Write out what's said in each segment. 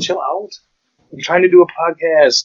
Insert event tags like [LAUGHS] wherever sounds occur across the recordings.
Chill out. I'm trying to do a podcast.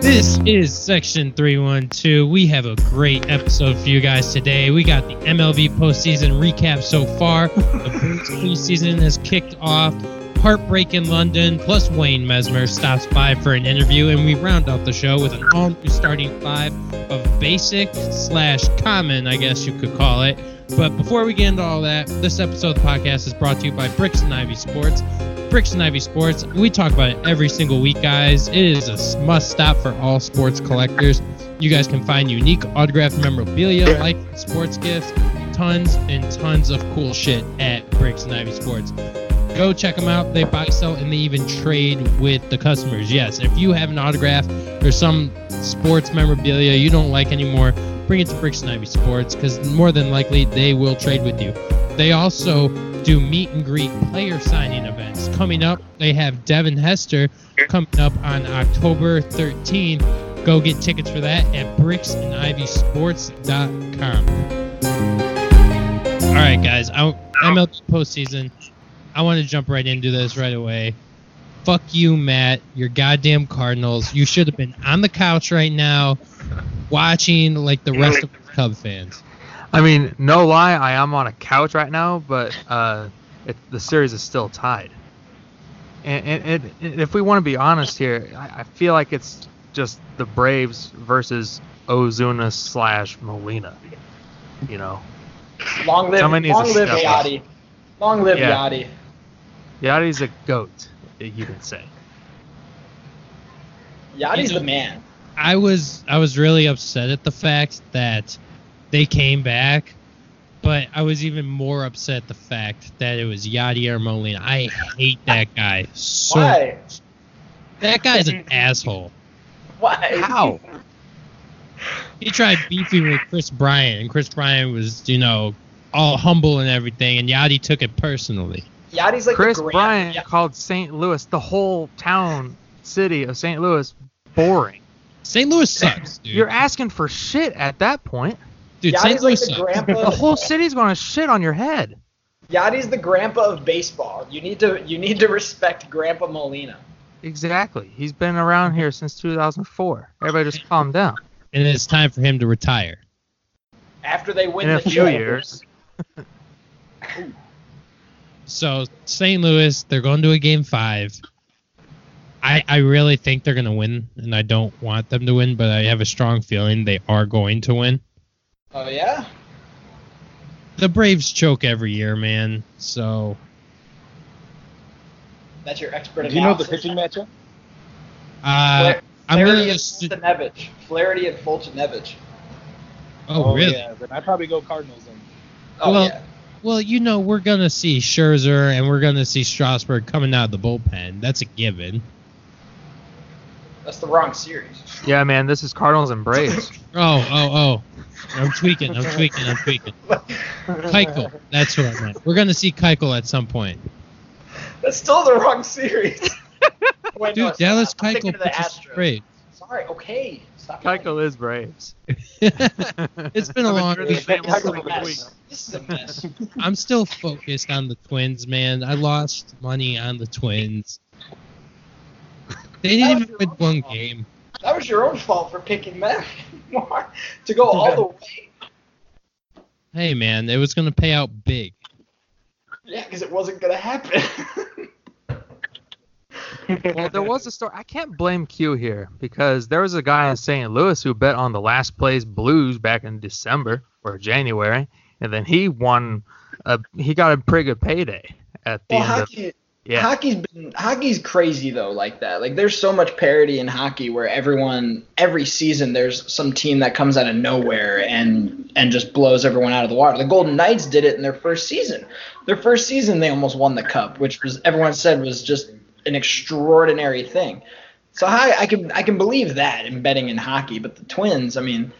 This is Section 312. We have a great episode for you guys today. We got the MLB postseason recap so far. The [LAUGHS] preseason has kicked off. Heartbreak in London, plus Wayne Messmer stops by for an interview, and we round out the show with an all new starting five of basic slash common, I guess you could call it. But before we get into all that, this episode of the podcast is brought to you by Bricks and Ivy Sports. Bricks and Ivy Sports, we talk about it every single week, guys. It is a must stop for all sports collectors. You guys can find unique autographed memorabilia, like sports gifts, tons and tons of cool shit at Bricks and Ivy Sports. Go check them out. They buy, sell, and they even trade with the customers. Yes, if you have an autograph or some sports memorabilia you don't like anymore, bring it to Bricks and Ivy Sports because more than likely they will trade with you. They also do meet and greet player signing events. Coming up, they have Devin Hester coming up on October 13th. Go get tickets for that at bricksandIvysports.com. All right, guys. I, MLB postseason. I want to jump right into this right away. Fuck you, Matt. Your goddamn Cardinals. You should have been on the couch right now, watching like the rest of the Cub fans. I mean, no lie, I am on a couch right now, but uh, it, the series is still tied. And, and, and if we want to be honest here, I, I, feel like it's just the Braves versus Ozuna slash Molina. You know. Long live, long live Yadi. Long live yeah. Yadi. Yadi's a goat, you can say. Yadi's the man. I was I was really upset at the fact that they came back, but I was even more upset the fact that it was Yadier Molina. I hate that guy so Why? much. That guy's an [LAUGHS] asshole. Why? How? He tried beefing with Kris Bryant, and Kris Bryant was, you know, all humble and everything, and Yadi took it personally. Yadi's like Kris the Bryant yeah. called St. Louis, the whole town, city of St. Louis, boring. St. Louis sucks, dude. You're asking for shit at that point. dude, Yadi's St. like Louis the sucks. grandpa. [LAUGHS] The whole city's going to shit on your head. Yadi's the grandpa of baseball. You need to you need to respect Grandpa Molina. Exactly. He's been around here since 2004. Everybody just calm down. and it's time for him to retire. After they win In a the few show. years. So St. Louis, they're going to a game five. I I really think they're going to win, and I don't want them to win, but I have a strong feeling they are going to win. Oh yeah. The Braves choke every year, man. So That's your expert Do you know the pitching matchup? uh, Fla- I'm Flaherty gonna. and st- Foltynewicz. Flaherty and Foltynewicz. oh, really? Yeah, then I'd probably go Cardinals then. Oh Well- yeah. Well, you know, we're gonna see Scherzer and we're gonna see Strasburg coming out of the bullpen. That's a given. That's the wrong series. Yeah, man, this is Cardinals and Braves. [LAUGHS] Oh, oh, oh. I'm tweaking. I'm tweaking. I'm tweaking. Keuchel. That's what I meant. We're gonna see Keuchel at some point. That's still the wrong series. Wait, [LAUGHS] Dude, it's Dallas not. I'm Keuchel of pitches Astros. great. Sorry. Okay. Stop. Keuchel is Braves. [LAUGHS] it's been a I've long hearing week. same This is a mess. week. This is a mess. [LAUGHS] I'm still focused on the Twins, man. I lost money on the Twins. They didn't even win one game. That was your own fault for picking them [LAUGHS] to go all the way. Hey, man, it was gonna pay out big. Yeah, because it wasn't gonna happen. Well, there was a story. I can't blame Q here because there was a guy in St. Louis who bet on the last place Blues back in December or January, and then he won. A, he got a pretty good payday at the well, end of hockey, yeah. hockey's been hockey's crazy though, like that. Like there's so much parity in hockey where everyone every season there's some team that comes out of nowhere and and just blows everyone out of the water. The Golden Knights did it in their first season. Their first season they almost won the cup, which was everyone said was just an extraordinary thing. So I, I can I can believe that in betting in hockey, but the Twins, I mean,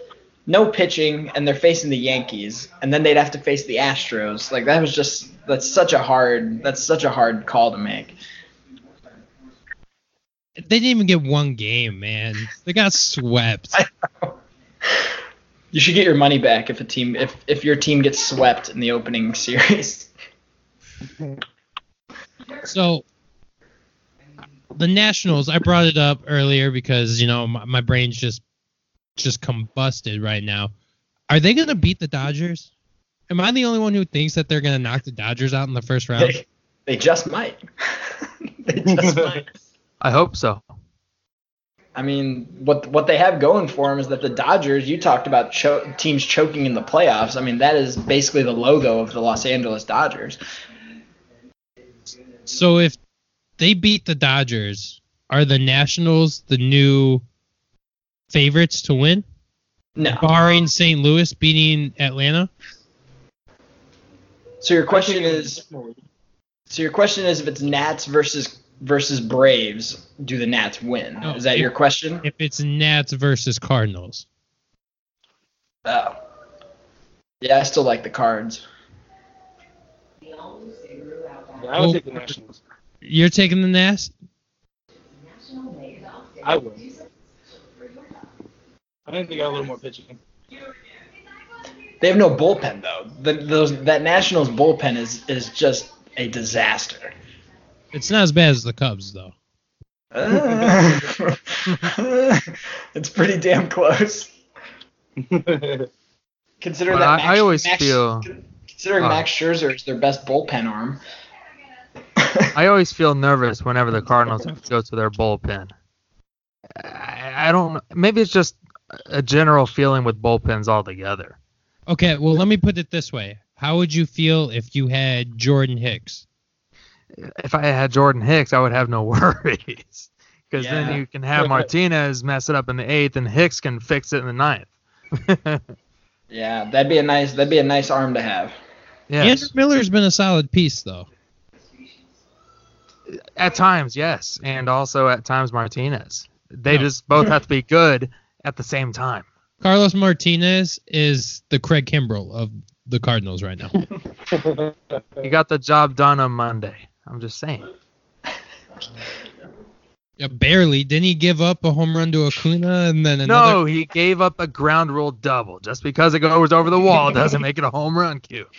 no pitching, and they're facing the Yankees, and then they'd have to face the Astros. Like that was just that's such a hard that's such a hard call to make. They didn't even get one game, man. They got swept. [LAUGHS] You should get your money back if a team if if your team gets swept in the opening [LAUGHS] series. So the Nationals, I brought it up earlier because you know my, my brain's just just combusted right now. Are they gonna beat the Dodgers? Am I the only one who thinks that they're gonna knock the Dodgers out in the first round? They, they just might. [LAUGHS] they just might. I hope so. I mean, what what they have going for them is that the Dodgers. You talked about cho- teams choking in the playoffs. I mean, that is basically the logo of the Los Angeles Dodgers. So if they beat the Dodgers, are the Nationals the new favorites to win? No. Barring St. Louis beating Atlanta? So your question is, so your question is, if it's Nats versus versus Braves, do the Nats win? No, is that if- your question? If it's Nats versus Cardinals. Oh. Yeah, I still like the Cards. Yeah, I would take the Nationals. You're taking the Nats? I would. I think they got a little more pitching. They have no bullpen though. The, those that Nationals bullpen is is just a disaster. It's not as bad as the Cubs though. [LAUGHS] it's pretty damn close. [LAUGHS] Considering But that I- Max, I always Max- feel- considering uh, Max Scherzer is their best bullpen arm. I always feel nervous whenever the Cardinals have to go to their bullpen. I, I don't. Maybe it's just a general feeling with bullpens altogether. Okay, well let me put it this way. How would you feel if you had Jordan Hicks? If I had Jordan Hicks, I would have no [LAUGHS] worries. Because Yeah. then you can have Martinez mess it up in the eighth, and Hicks can fix it in the ninth. [LAUGHS] yeah, that'd be a nice that'd be a nice arm to have. yes. Andrew Miller's been a solid piece though. At times, yes, and also at times Martinez. They No. just both have to be good at the same time. Carlos Martinez is the Craig Kimbrel of the Cardinals right now. [LAUGHS] He got the job done on Monday. I'm just saying. Yeah, barely. Didn't he give up a home run to Acuna and then another? No, he gave up a ground rule double. Just because it goes over the wall doesn't make it a home run cue. [LAUGHS]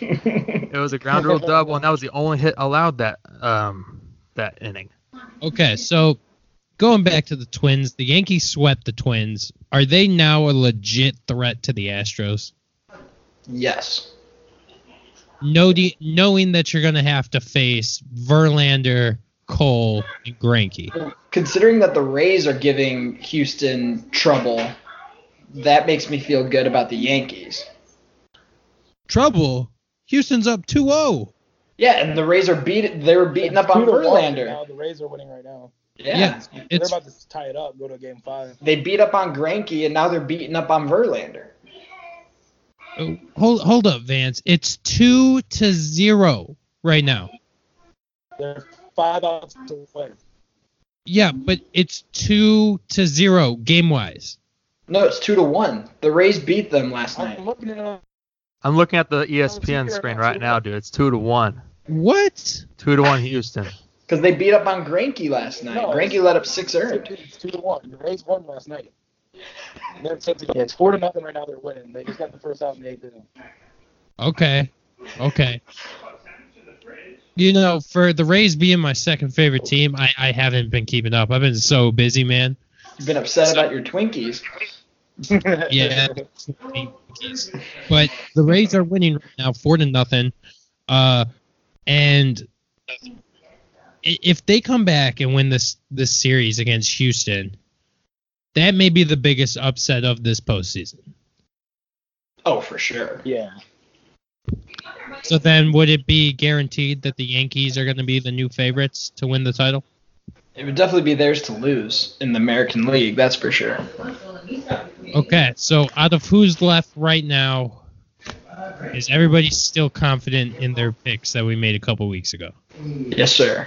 It was a ground rule double, and that was the only hit allowed that um that inning. Okay, so going back to the Twins, the Yankees swept the Twins. Are they now a legit threat to the Astros? Yes. Know- knowing that you're going to have to face Verlander, Cole, and Greinke. Considering that the Rays are giving Houston trouble, that makes me feel good about the Yankees. Trouble. Houston's up oh. 2-0. Yeah, and the Rays are beat. They were beating up on Two to one Verlander. Now the Rays are winning right now. Yeah. Yeah. They're It's about to tie it up. Go to game five. They beat up on Greinke, and now they're beating up on Verlander. oh, hold hold up, Vance. It's 2 to 0 right now. They're five outs away. Yeah, but it's 2 to 0 game-wise. No, it's two to one. The Rays beat them last night. I'm looking at. I'm looking at the ESPN screen right now, dude. It's two to one. What? Two to one Houston. Because they beat up on Greinke last night. No, Greinke let up six earned. It's two to one. The Rays won last night. They're yeah, it's four to nothing right now. They're winning. They just got the first out in the eighth inning. Okay. Okay. You know, for the Rays being my second favorite team, I, I haven't been keeping up. I've been so busy, man. You've been upset about your Twinkies. [LAUGHS] Yeah. But the Rays are winning right now, four to nothing. Uh, and if they come back and win this this series against Houston, that may be the biggest upset of this postseason. Oh, for sure. Yeah. So then, would it be guaranteed that the Yankees are going to be the new favorites to win the title? It would definitely be theirs to lose in the American League, that's for sure. Okay, so out of who's left right now, is everybody still confident in their picks that we made a couple weeks ago? Yes, sir.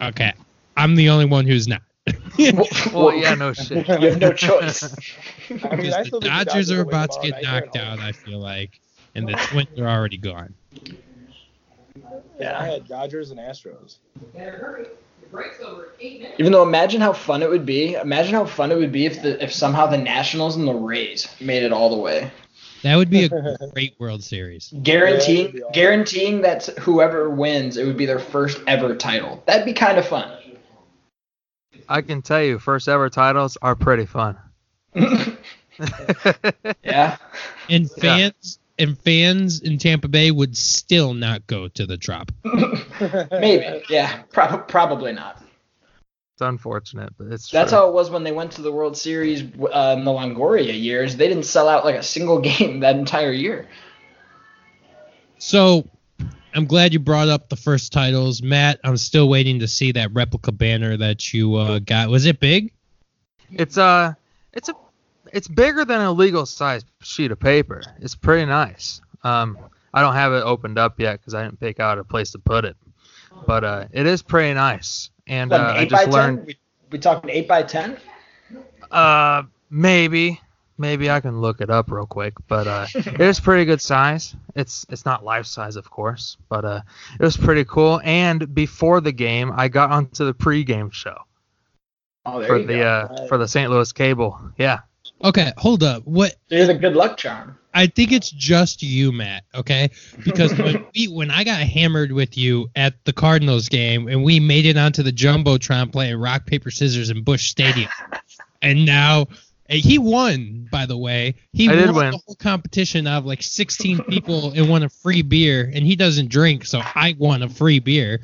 Okay, I'm the only one who's not. Well, [LAUGHS] yeah, no [LAUGHS] shit. You have no choice. [LAUGHS] I mean, Because I the still think Dodgers are about to get knocked out, I feel like, and the Twins are already gone. Yeah, I had Dodgers and Astros. Even though, imagine how fun it would be. Imagine how fun it would be if the if somehow the Nationals and the Rays made it all the way. That would be a [LAUGHS] great World Series. Guaranteeing, Yeah, that'd awesome. guaranteeing that whoever wins, it would be their first ever title. That'd be kind of fun. I can tell you, first ever titles are pretty fun. [LAUGHS] yeah. And fans and fans in Tampa Bay would still not go to the Trop. [LAUGHS] Maybe. Yeah. Prob- probably not. It's unfortunate, but it's That's true. how it was when they went to the World Series uh, in the Longoria years. They didn't sell out like a single [LAUGHS] game that entire year. So I'm glad you brought up the first titles, Matt. I'm still waiting to see that replica banner that you uh, got. Was it big? It's uh, it's a, it's bigger than a legal size sheet of paper. It's pretty nice. Um, I don't have it opened up yet because I didn't pick out a place to put it, but uh, it is pretty nice. And uh, I just learned, We, we talking eight by ten? uh, maybe, maybe I can look it up real quick, but uh, [LAUGHS] it is pretty good size. It's it's not life size, of course, but uh, it was pretty cool. And before the game, I got onto the pregame show Oh, there for the uh, for the St. Louis Cable. Yeah. Okay, hold up. What There's a good luck charm. I think it's just you, Matt. Okay, because when [LAUGHS] we when I got hammered with you at the Cardinals game and we made it onto the jumbotron playing rock paper scissors in Busch Stadium, and now and he won. By the way, he I won win. the whole competition out of like 16 people and won a free beer. And he doesn't drink, so I won a free beer.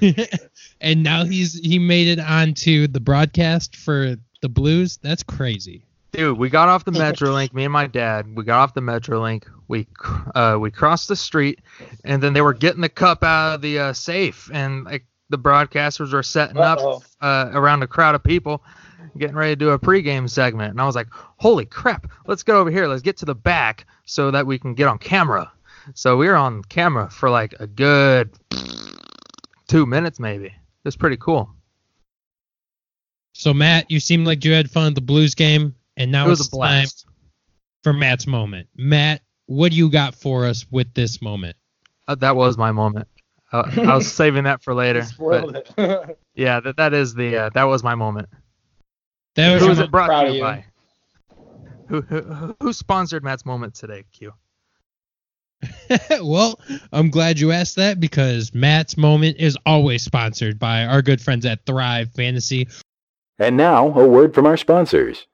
[LAUGHS] and now he's he made it onto the broadcast for the Blues. That's crazy. Dude, we got off the Metrolink. Me and my dad, we got off the Metrolink. We uh, we crossed the street, and then they were getting the cup out of the uh, safe, and like the broadcasters were setting Uh-oh. up uh, around a crowd of people, getting ready to do a pregame segment. And I was like, "Holy crap! Let's get over here. Let's get to the back so that we can get on camera." So we were on camera for like a good two minutes, maybe. It was pretty cool. So Matt, you seem like you had fun at the Blues game, and now it was it's a blast. time for Matt's moment. Matt, what do you got for us with this moment? Uh, that was my moment. Uh, I was [LAUGHS] saving that for later. Spoiled but it. [LAUGHS] yeah, that that is the uh, that was my moment. That was Who your was it brought to you you. by? Who, who who sponsored Matt's moment today? Q. [LAUGHS] well, I'm glad you asked that because Matt's moment is always sponsored by our good friends at Thrive Fantasy. And now, a word from our sponsors.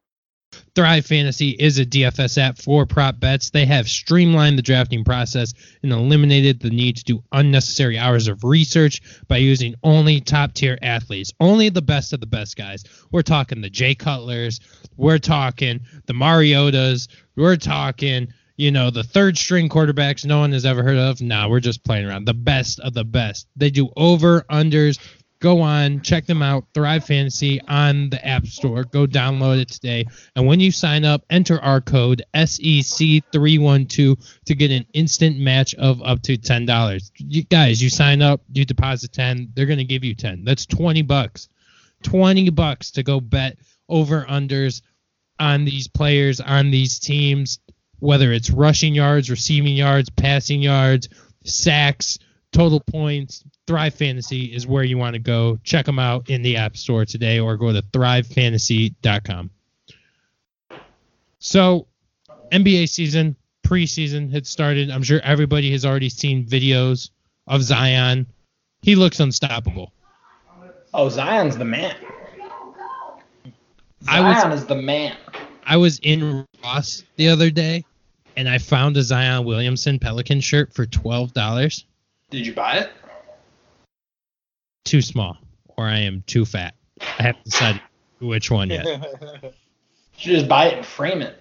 Thrive Fantasy is a DFS app for prop bets. They have streamlined the drafting process and eliminated the need to do unnecessary hours of research by using only top tier athletes, only the best of the best guys. We're talking the Jay Cutlers, we're talking the Mariotas, we're talking, you know, the third string quarterbacks no one has ever heard of. Nah, we're just playing around. The best of the best. They do over, unders. Go on, check them out. Thrive Fantasy on the App Store. Go download it today. And when you sign up, enter our code SEC312 to get an instant match of up to $10. You guys, you sign up, you deposit 10, they're going to give you 10. That's 20 bucks. 20 bucks to go bet over unders on these players, on these teams, whether it's rushing yards, receiving yards, passing yards, sacks, total points. Thrive Fantasy is where you want to go. Check them out in the App Store today or go to thrivefantasy.com. So, NBA season, preseason had started. I'm sure everybody has already seen videos of Zion. He looks unstoppable. Oh, Zion's the man. I was- Zion is the man. I was in Ross the other day and I found a Zion Williamson Pelican shirt for $12. Did you buy it? Too small or I am too fat. I haven't decided which one yet. You [LAUGHS] should just buy it and frame it.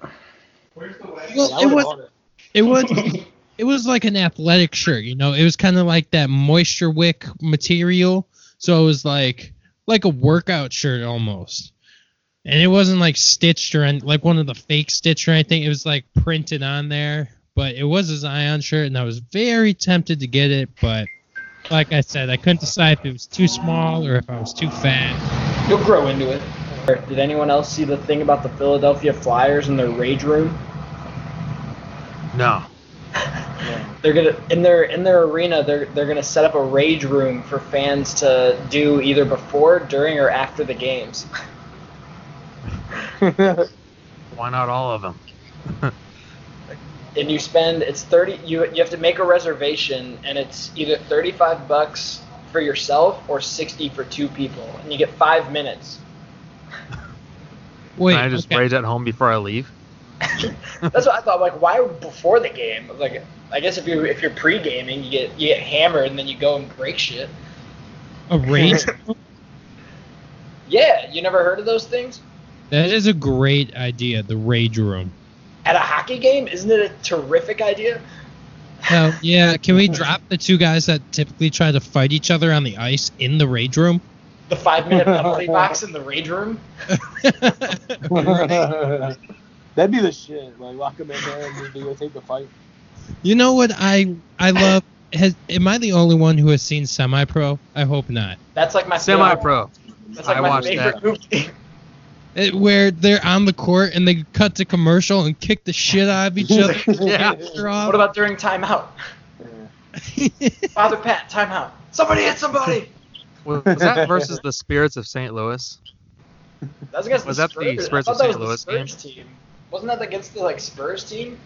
Well, I it would've was it. it was [LAUGHS] it was like an athletic shirt, you know. It was kind of like that moisture wick material, so it was like like a workout shirt almost. And it wasn't like stitched or any, like one of the fake stitch or anything. It was like printed on there, but it was a Zion shirt, and I was very tempted to get it, but like I said, I couldn't decide if it was too small or if I was too fat. You'll grow into it. Did anyone else see the thing about the Philadelphia Flyers and their rage room? No. [LAUGHS] They're gonna in their in their arena. They're they're gonna set up a rage room for fans to do either before, during, or after the games. [LAUGHS] Why not all of them? [LAUGHS] and you spend it's thirty. You you have to make a reservation, and it's either thirty five bucks for yourself or sixty for two people, and you get five minutes. [LAUGHS] Wait, Can I just okay. rage at home before I leave? [LAUGHS] That's what I thought. Like, why before the game? Like, I guess if you're if you're pre gaming, you get you get hammered, and then you go and break shit. a range? [LAUGHS] Yeah, you never heard of those things? that is a great idea. The rage room. At a hockey game, isn't it a terrific idea? Hell [LAUGHS] yeah! Can we drop the two guys that typically try to fight each other on the ice in the rage room? The five minute [LAUGHS] penalty box in the rage room. [LAUGHS] That'd be the shit. Like lock them in there and just videotape the fight. you know what I I love? Has am I the only one who has seen Semi Pro? I hope not. That's like my semi pro. That's like I my watched favorite that. movie. It, where they're on the court and they cut to commercial and kick the shit out of each other. [LAUGHS] Yeah. What about during timeout? [LAUGHS] Father Pat, timeout. Somebody hit somebody. Was was that versus the Spirits of St. Louis? That was against Was the that the Spurs. Spurs I of thought that St. was the Louis game? Spurs team. Wasn't that against the like Spurs team?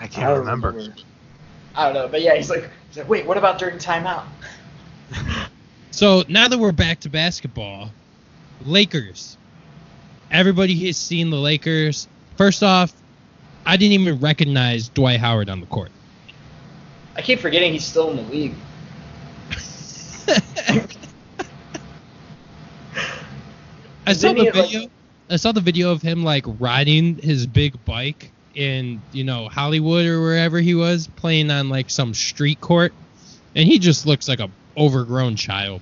I I can't don't remember. I don't know, but yeah, he's like, he's like, wait, what about during timeout? [LAUGHS] So now that we're back to basketball, Lakers. Everybody has seen the Lakers. First off, I didn't even recognize Dwight Howard on the court. I keep forgetting he's still in the league. [LAUGHS] I saw the he, like- video. I saw the video of him like riding his big bike in you know Hollywood or wherever he was playing on like some street court, and he just looks like a overgrown child.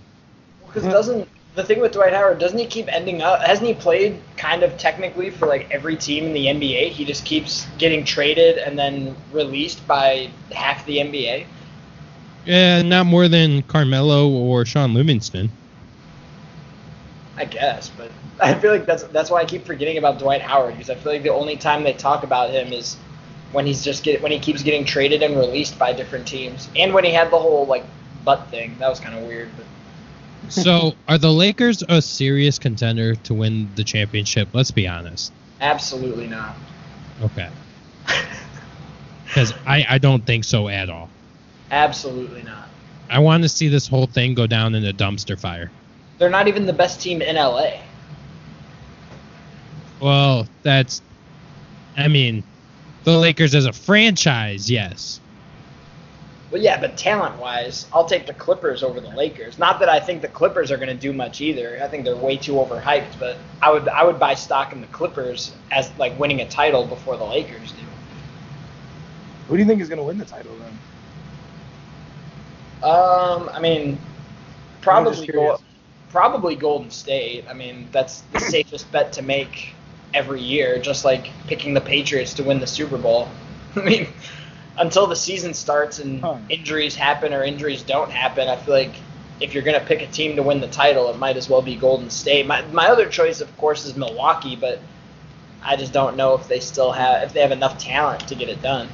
Because it doesn't the thing with Dwight Howard doesn't he keep ending up? Hasn't he played kind of technically for like every team in the NBA? He just keeps getting traded and then released by half the NBA. Yeah, not more than Carmelo or Shaun Livingston. I guess, but [LAUGHS] I feel like that's that's why I keep forgetting about Dwight Howard because I feel like the only time they talk about him is when he's just get when he keeps getting traded and released by different teams, and when he had the whole like butt thing. That was kind of weird. But So, are the Lakers a serious contender to win the championship? Let's be honest. absolutely not. Okay. [LAUGHS] Because I, I don't think so at all. Absolutely not. I want to see this whole thing go down in a dumpster fire. They're not even the best team in LA. Well, that's. I mean, the Lakers as a franchise, yes. Well, yeah, but talent-wise, I'll take the Clippers over the Lakers. Not that I think the Clippers are going to do much either. I think they're way too overhyped. But I would I would buy stock in the Clippers as like winning a title before the Lakers do. Who do you think is gonna win the title then? Um, I mean, probably probably Golden State. I mean, that's the [CLEARS THROAT] safest bet to make every year, just like picking the Patriots to win the Super Bowl. [LAUGHS] I mean, until the season starts and Huh. injuries happen or injuries don't happen, I feel like if you're gonna pick a team to win the title, it might as well be Golden State. My my other choice, of course, is Milwaukee, but I just don't know if they still have if they have enough talent to get it done.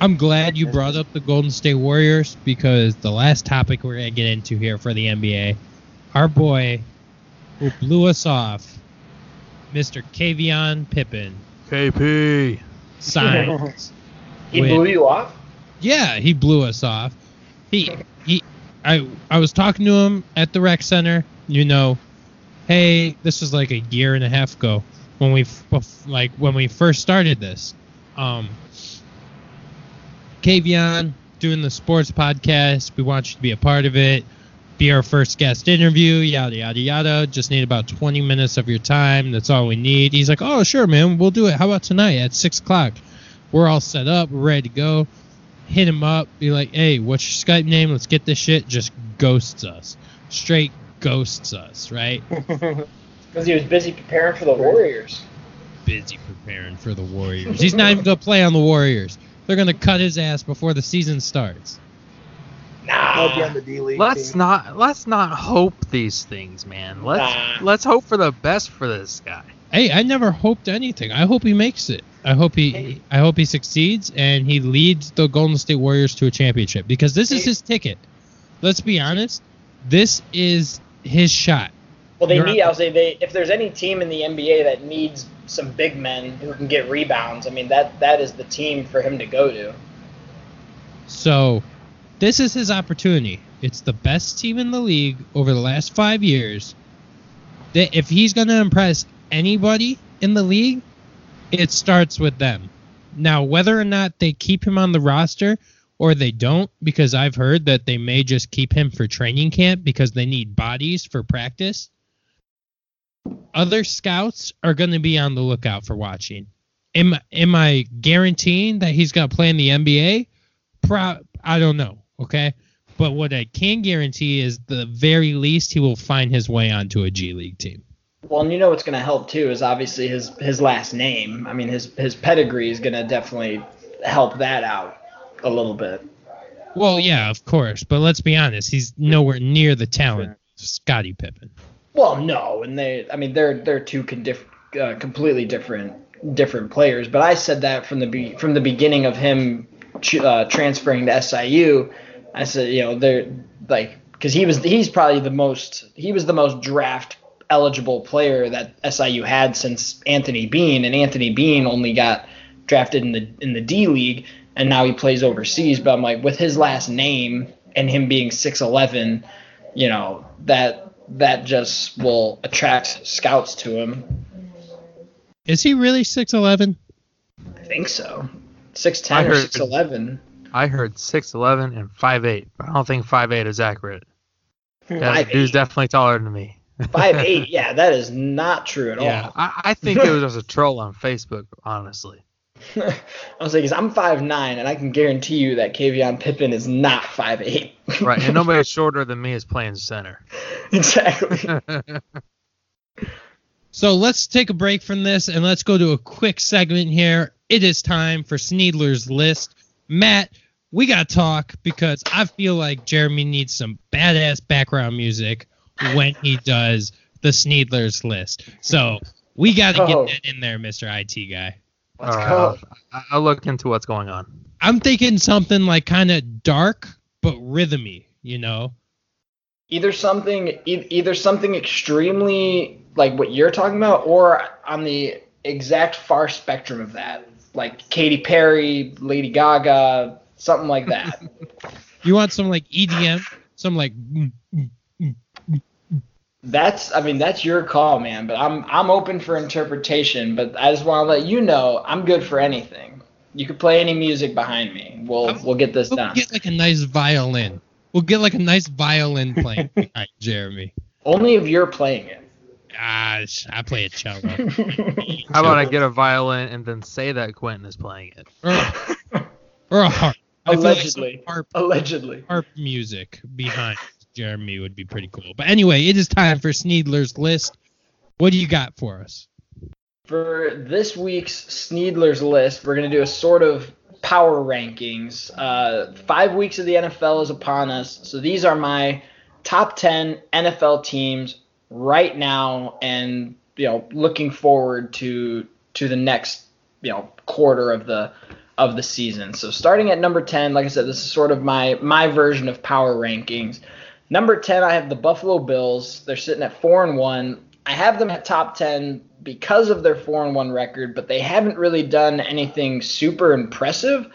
I'm glad you brought up the Golden State Warriors because the last topic we're going to get into here for the NBA, our boy who blew us off, Mr. Kavion Pippen, KP. signs. [LAUGHS] He Win. blew you off. Yeah, he blew us off. He he I I was talking to him at the rec center, you know, hey, this was like a year and a half ago when we like when we first started this. Um Kavion doing the sports podcast. We want you to be a part of it. Be our first guest interview, yada yada yada. Just need about 20 minutes of your time. That's all we need. He's like, oh sure, man, we'll do it. How about tonight at six o'clock? We're all set up, we're ready to go. Hit him up, be like, hey, what's your Skype name? Let's get this shit. Just ghosts us. Straight ghosts us, right? [LAUGHS] Because he was busy preparing for the Warriors. Busy preparing for the Warriors. He's not even going to play on the Warriors. They're going to cut his ass before the season starts. Might be on Nah. the D League. Let's team. not let's not hope these things, man. Let's Nah. let's hope for the best for this guy. Hey, I never hoped anything. I hope he makes it. I hope he I hope he succeeds and he leads the Golden State Warriors to a championship because this is his ticket. Let's be honest. This is his shot. Well, they You're need. I'll say they. If there's any team in the NBA that needs some big men who can get rebounds, I mean that that is the team for him to go to. So, this is his opportunity. It's the best team in the league over the last five years. That if he's going to impress anybody in the league, it starts with them. Now, whether or not they keep him on the roster or they don't, because I've heard that they may just keep him for training camp because they need bodies for practice. Other scouts are going to be on the lookout for watching. Am, am I guaranteeing that he's going to play in the NBA? Pro- I don't know. Okay. But what I can guarantee is the very least he will find his way onto a G League team. Well, and you know what's going to help too is obviously his his last name. I mean, his his pedigree is going to definitely help that out a little bit. Well, yeah, of course. But let's be honest, he's nowhere near the talent of Scottie Pippen. Well, no, and they. I mean, they're they're two con- diff, uh, completely different different players. But I said that from the be- from the beginning of him ch- uh, transferring to SIU. I said, you know, they're like because he was he's probably the most he was the most draft eligible player that SIU had since Anthony Beane, and Anthony Beane only got drafted in the in the D League, and now he plays overseas. But I'm like, with his last name and him being 6'11, you know that that just will attract scouts to him. Is he really 6'11? I think so. I 6'10 or heard- 6'11. I heard 6'11 and 5'8, but I don't think 5'8 is accurate. Hmm. That 5'8. dude's definitely taller than me. 5'8. Yeah, that is not true at Yeah. all. I, I think it was just a troll on Facebook, honestly. [LAUGHS] I was like, I'm five nine, and I can guarantee you that Kavion Pippen is not 5'8. [LAUGHS] Right, and nobody shorter than me is playing center. exactly. [LAUGHS] So let's take a break from this and let's go to a quick segment here. It is time for Sneedler's List. Matt, we got to talk because I feel like Jeremy needs some badass background music when he does the Sneedler's List. So we got to Oh. get that in there, Mr. IT guy. Let's All right, go. I'll, I'll look into what's going on. I'm thinking something like kind of dark but rhythmy, you know? Either something, e- either something extremely like what you're talking about, or on the exact far spectrum of that, like Katy Perry, Lady Gaga, something like that. [LAUGHS] You want some like EDM, some like mm, mm, That's, I mean, that's your call, man. But I'm, I'm open for interpretation. But I just want to let you know, I'm good for anything. You could play any music behind me. We'll, we'll get this We'll done. get like a nice violin. We'll get like a nice violin playing [LAUGHS] behind Jeremy. Only if you're playing it. Ah, I play a [LAUGHS] cello. How about I get a violin and then say that Quentin is playing it? or, or a harp. I feel like Allegedly. harp, Allegedly. harp music behind Jeremy would be pretty cool. But anyway, it is time for Sneedler's list. What do you got for us? For this week's Sneedler's list, we're going to do a sort of power rankings. Uh, five weeks of the NFL is upon us. So these are my top 10 NFL teams right now and, you know, looking forward to to the next, you know, quarter of the of the season. So starting at number 10, like I said, this is sort of my my version of power rankings. Number 10, I have the Buffalo Bills. They're sitting at 4 and 1. I have them at top 10 because of their 4 and 1 record, but they haven't really done anything super impressive.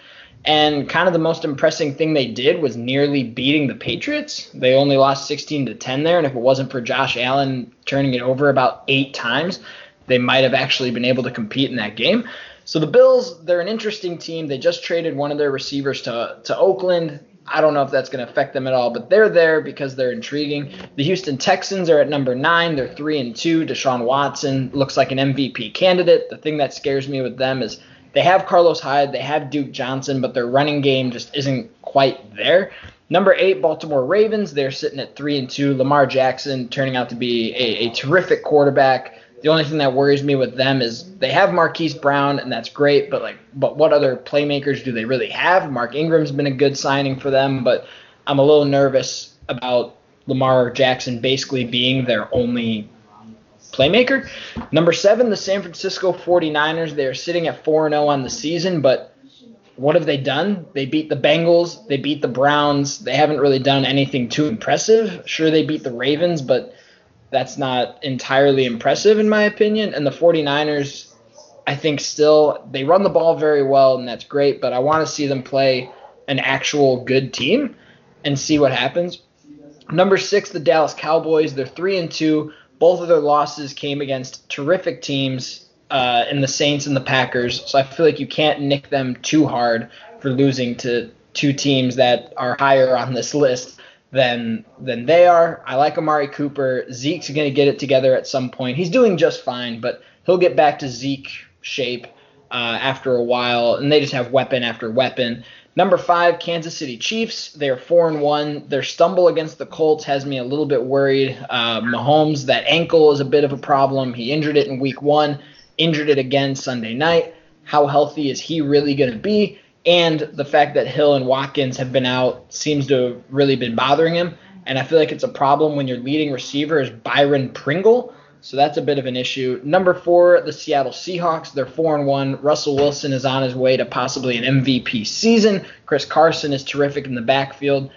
And kind of the most impressive thing they did was nearly beating the Patriots. They only lost 16 to 10 there, and if it wasn't for Josh Allen turning it over about 8 times, they might have actually been able to compete in that game. So the Bills, they're an interesting team. They just traded one of their receivers to to Oakland. I don't know if that's going to affect them at all, but they're there because they're intriguing. The Houston Texans are at number nine. They're three and two. Deshaun Watson looks like an MVP candidate. The thing that scares me with them is they have Carlos Hyde, they have Duke Johnson, but their running game just isn't quite there. Number eight, Baltimore Ravens. They're sitting at three and two. Lamar Jackson turning out to be a, a terrific quarterback. The only thing that worries me with them is they have Marquise Brown, and that's great. But like, but what other playmakers do they really have? Mark Ingram's been a good signing for them, but I'm a little nervous about Lamar Jackson basically being their only playmaker. Number seven, the San Francisco 49ers. They're sitting at 4 0 on the season, but what have they done? They beat the Bengals, they beat the Browns. They haven't really done anything too impressive. Sure, they beat the Ravens, but that's not entirely impressive in my opinion. And the 49ers, I think still they run the ball very well, and that's great. But I want to see them play an actual good team and see what happens. Number six, the Dallas Cowboys. They're three and two. Both of their losses came against terrific teams uh, in the Saints and the Packers. So I feel like you can't nick them too hard for losing to two teams that are higher on this list than than they are. I like Amari Cooper. Zeke's going to get it together at some point. He's doing just fine, but he'll get back to Zeke shape uh, after a while, and they just have weapon after weapon. Number five, Kansas City Chiefs. They're four and one. Their stumble against the Colts has me a little bit worried. Uh, Mahomes, that ankle is a bit of a problem. He injured it in Week One, injured it again Sunday night. How healthy is he really going to be? And the fact that Hill and Watkins have been out seems to have really been bothering him. And I feel like it's a problem when your leading receiver is Byron Pringle. So that's a bit of an issue. Number four, the Seattle Seahawks. They're four and one. Russell Wilson is on his way to possibly an MVP season. Chris Carson is terrific in the backfield.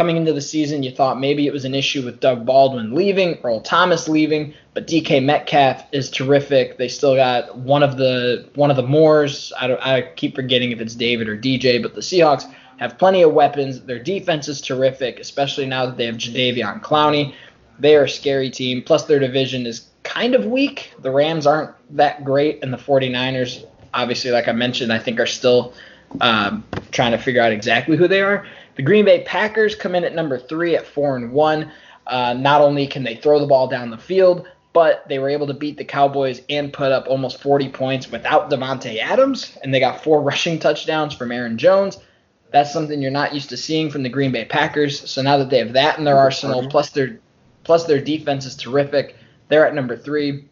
Coming into the season, you thought maybe it was an issue with Doug Baldwin leaving, Earl Thomas leaving, but DK Metcalf is terrific. They still got one of the one of the Moores. I, I keep forgetting if it's David or DJ, but the Seahawks have plenty of weapons. Their defense is terrific, especially now that they have Jadeveon Clowney. They are a scary team. Plus, their division is kind of weak. The Rams aren't that great, and the 49ers, obviously, like I mentioned, I think are still um, trying to figure out exactly who they are. The Green Bay Packers come in at number three at four and one. Uh, not only can they throw the ball down the field, but they were able to beat the Cowboys and put up almost 40 points without Davante Adams, and they got four [LAUGHS] rushing touchdowns from Aaron Jones. That's something you're not used to seeing from the Green Bay Packers. So now that they have that in their arsenal, plus their plus their defense is terrific, they're at number three.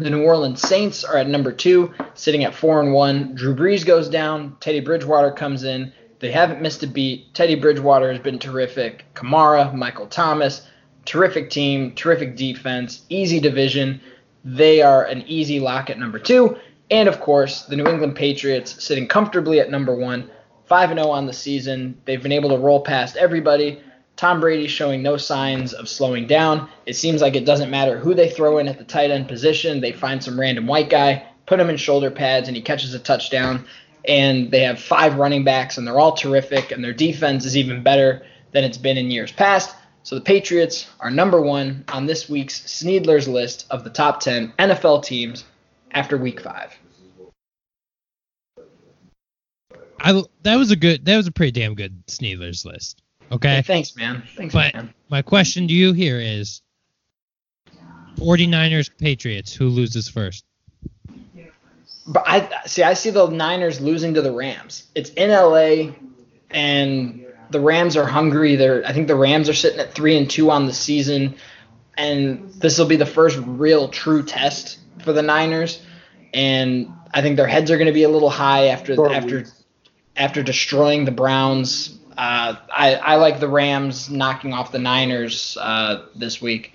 The New Orleans Saints are at number two, sitting at four and one. Drew Brees goes down. Teddy Bridgewater comes in. They haven't missed a beat. Teddy Bridgewater has been terrific. Kamara, Michael Thomas, terrific team, terrific defense, easy division. They are an easy lock at number two. And of course, the New England Patriots sitting comfortably at number one, 5 0 on the season. They've been able to roll past everybody. Tom Brady showing no signs of slowing down. It seems like it doesn't matter who they throw in at the tight end position. They find some random white guy, put him in shoulder pads, and he catches a touchdown. And they have five running backs, and they're all terrific, and their defense is even better than it's been in years past. So the Patriots are number one on this week's Sneedler's list of the top 10 NFL teams after week five. I that was a good that was a pretty damn good Sneedler's list. Okay. Hey, thanks, man. Thanks, But man. my question to you here is 49ers Patriots, who loses first? But I see. I see the Niners losing to the Rams. It's in LA, and the Rams are hungry. They're. I think the Rams are sitting at three and two on the season, and this will be the first real true test for the Niners. And I think their heads are going to be a little high after Short after weeks. after destroying the Browns. Uh, I I like the Rams knocking off the Niners uh, this week.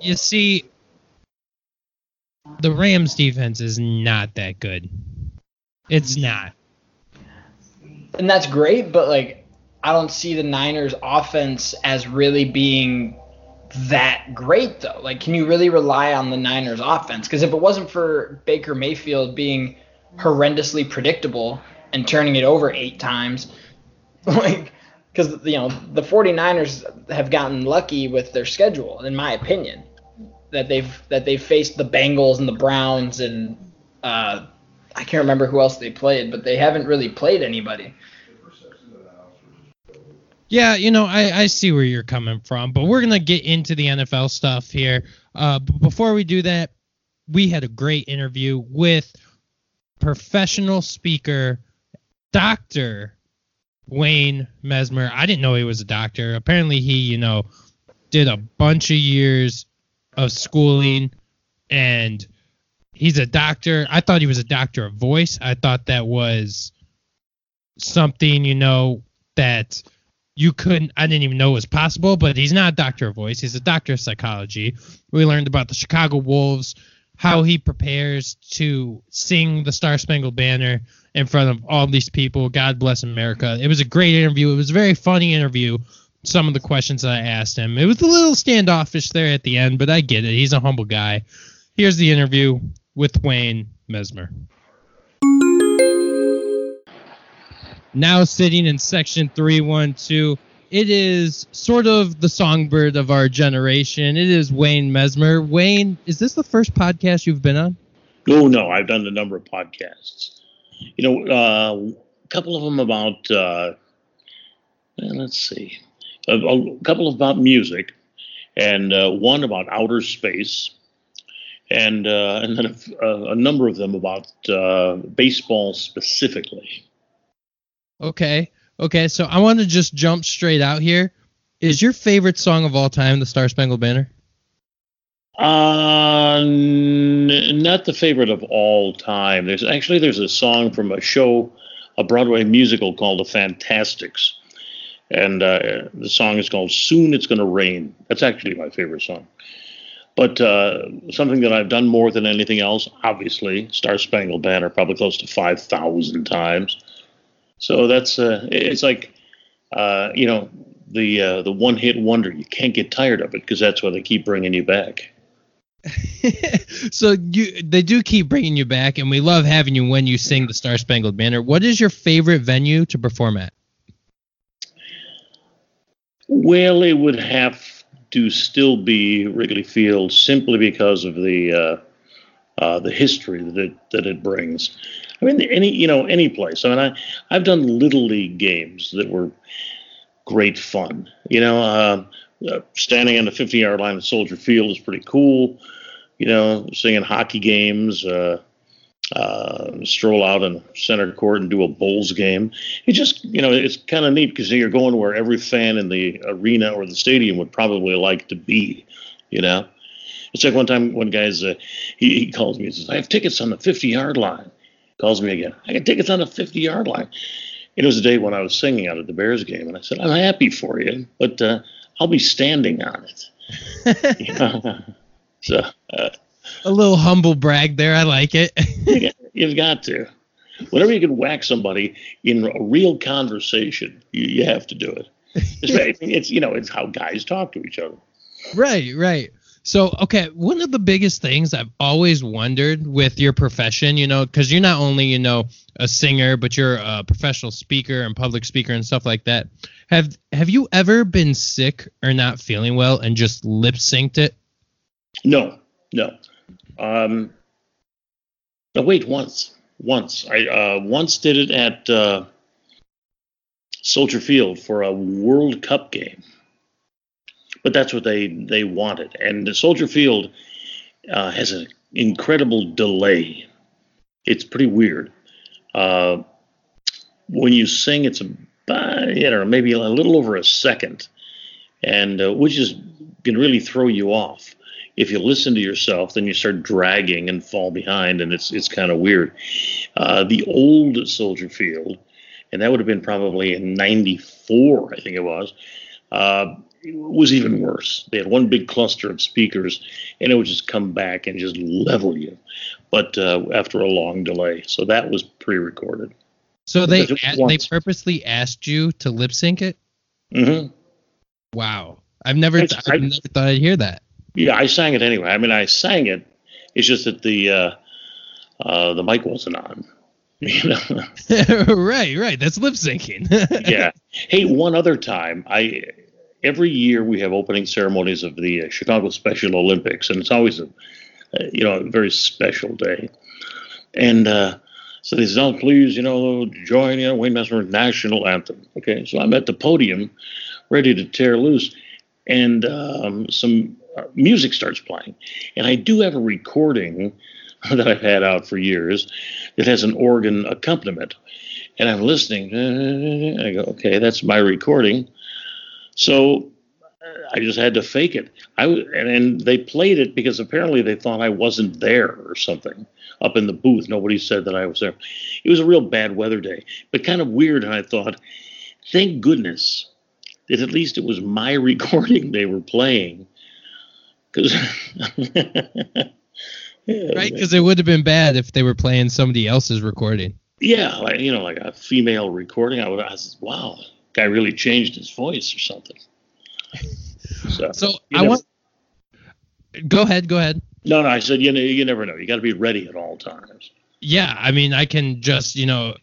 You see, the Rams defense is not that good. It's mm-hmm. not. and that's great, but like I don't see the Niners offense as really being that great though. Like can you really rely on the Niners offense? Because if it wasn't for Baker Mayfield being horrendously predictable and turning it over eight times, [LAUGHS] like because you know the 49ers have gotten lucky with their schedule in my opinion that they've that they've faced the Bengals and the Browns and uh, I can't remember who else they played, but they haven't really played anybody. Yeah, you know, I, I see where you're coming from, but we're gonna get into the NFL stuff here. Uh, but before we do that, we had a great interview with professional speaker, Doctor Wayne Messmer. I didn't know he was a doctor. Apparently, he, you know, did a bunch of years of schooling, and he's a doctor. I thought he was a doctor of voice. I thought that was something, you know, that you couldn't I didn't even know was possible, but he's not a doctor of voice. He's a doctor of psychology. We learned about the Chicago Wolves, how he prepares to sing the Star Spangled Banner in front of all these people. God bless America. It was a great interview. It was a very funny interview, some of the questions I asked him. It was a little standoffish there at the end, but I get it. He's a humble guy. Here's the interview with Wayne Messmer. Now sitting in section 312, it is sort of the songbird of our generation. It is Wayne Messmer. Wayne, is this the first podcast you've been on? Oh no, I've done a number of podcasts. You know, uh, a couple of them about uh, let's see, a, a, couple about music, and uh, one about outer space, and uh, and then a, a, number of them about uh, baseball specifically. Okay, okay. So I want to just jump straight out here. Is your favorite song of all time the Star Spangled Banner? Uh, n- not the favorite of all time. There's actually there's a song from a show, a Broadway musical called The Fantasticks, and uh, the song is called "Soon It's Gonna Rain." That's actually my favorite song. But uh, something that I've done more than anything else, obviously, Star Spangled Banner, probably close to five thousand times. So that's uh, it's like, uh, you know, the uh, the one hit wonder. You can't get tired of it because that's why they keep bringing you back. [LAUGHS] so you they do keep bringing you back, and we love having you when you sing the Star Spangled Banner. What is your favorite venue to perform at? Well, it would have to still be Wrigley Field simply because of the uh, uh, the history that it that it brings. I mean, any you know any place. I mean, I I've done little league games that were great fun. You know, uh, uh, standing on the 50 yard line at Soldier Field is pretty cool. You know, singing hockey games, uh, uh, stroll out in center court and do a Bulls game. It just, you know, it's kind of neat because you're going where every fan in the arena or the stadium would probably like to be, you know. It's like one time, one guy's, uh, he, he calls me and says, I have tickets on the 50 yard line. Calls me again. I got tickets on the 50 yard line. It was a day when I was singing out at the Bears game, and I said, I'm happy for you, but uh, I'll be standing on it. [LAUGHS] [LAUGHS] so uh, a little humble brag there. I like it. [LAUGHS] you've got to. Whenever you can whack somebody in a real conversation, you, you have to do it. [LAUGHS] It's, it's you know it's how guys talk to each other. Right, right. So, okay, one of the biggest things I've always wondered with your profession, you know, because you're not only, you know, a singer, but you're a professional speaker and public speaker and stuff like that. Have Have you ever been sick or not feeling well and just lip synced it? No, no. Um, no, wait, once, once I uh, once did it at uh, Soldier Field for a World Cup game but that's what they they wanted. And Soldier Field uh, has an incredible delay. It's pretty weird. Uh, when you sing, it's about you know maybe a little over a second, and uh, which is can really throw you off. If you listen to yourself, then you start dragging and fall behind, and it's it's kind of weird. Uh, the old Soldier Field, and that would have been probably in '94, I think it was. Uh, was even worse. They had one big cluster of speakers, and it would just come back and just level you. But uh, after a long delay, so that was pre-recorded. So they they purposely asked you to lip sync it. Mm-hmm. Wow, I've never th- I've never thought I'd hear that. Yeah, I sang it anyway. I mean, I sang it. It's just that the uh, uh, the mic wasn't on. [LAUGHS] You know? [LAUGHS] right, right. That's lip syncing. [LAUGHS] yeah. Hey, one other time, I every year we have opening ceremonies of the uh, Chicago Special Olympics, and it's always a, uh, you know a very special day. And uh, so they said, "Oh, please, you know, join you know Wayne Messmer's national anthem." Okay, so I'm at the podium, ready to tear loose, and um, some music starts playing, and I do have a recording [LAUGHS] that I've had out for years that has an organ accompaniment. And I'm listening. I go, okay, that's my recording. So uh, I just had to fake it. I and, and they played it because apparently they thought I wasn't there or something up in the booth. Nobody said that I was there. It was a real bad weather day, but kind of weird. And I thought, thank goodness that at least it was my [LAUGHS] recording they were playing. Because [LAUGHS] yeah, right, because it would have been bad if they were playing somebody else's recording. Yeah, like you know, like a female recording. I would, I was, wow, guy really changed his voice or something. [LAUGHS] So, So I never- want. Go ahead. Go ahead. No, no, I said you know, you never know. You got to be ready at all times. Yeah, I mean, I can just you know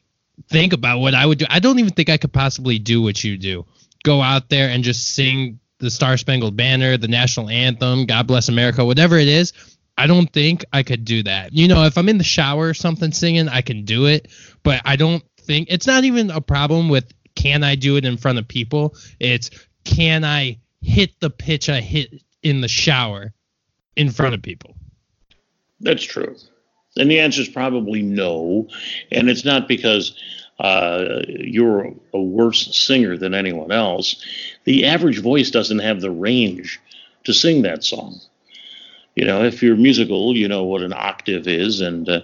think about what I would do. I don't even think I could possibly do what you do. Go out there and just sing the Star Spangled Banner, the national anthem, God Bless America, whatever it is. I don't think I could do that. You know, if I'm in the shower or something singing, I can do it, but I don't think it's not even a problem with can I do it in front of people. It's can I hit the pitch I hit in the shower in front of people. That's true. And the answer is probably no. And it's not because uh, you're a worse singer than anyone else. The average voice doesn't have the range to sing that song. You know, if you're musical, you know what an octave is, and uh,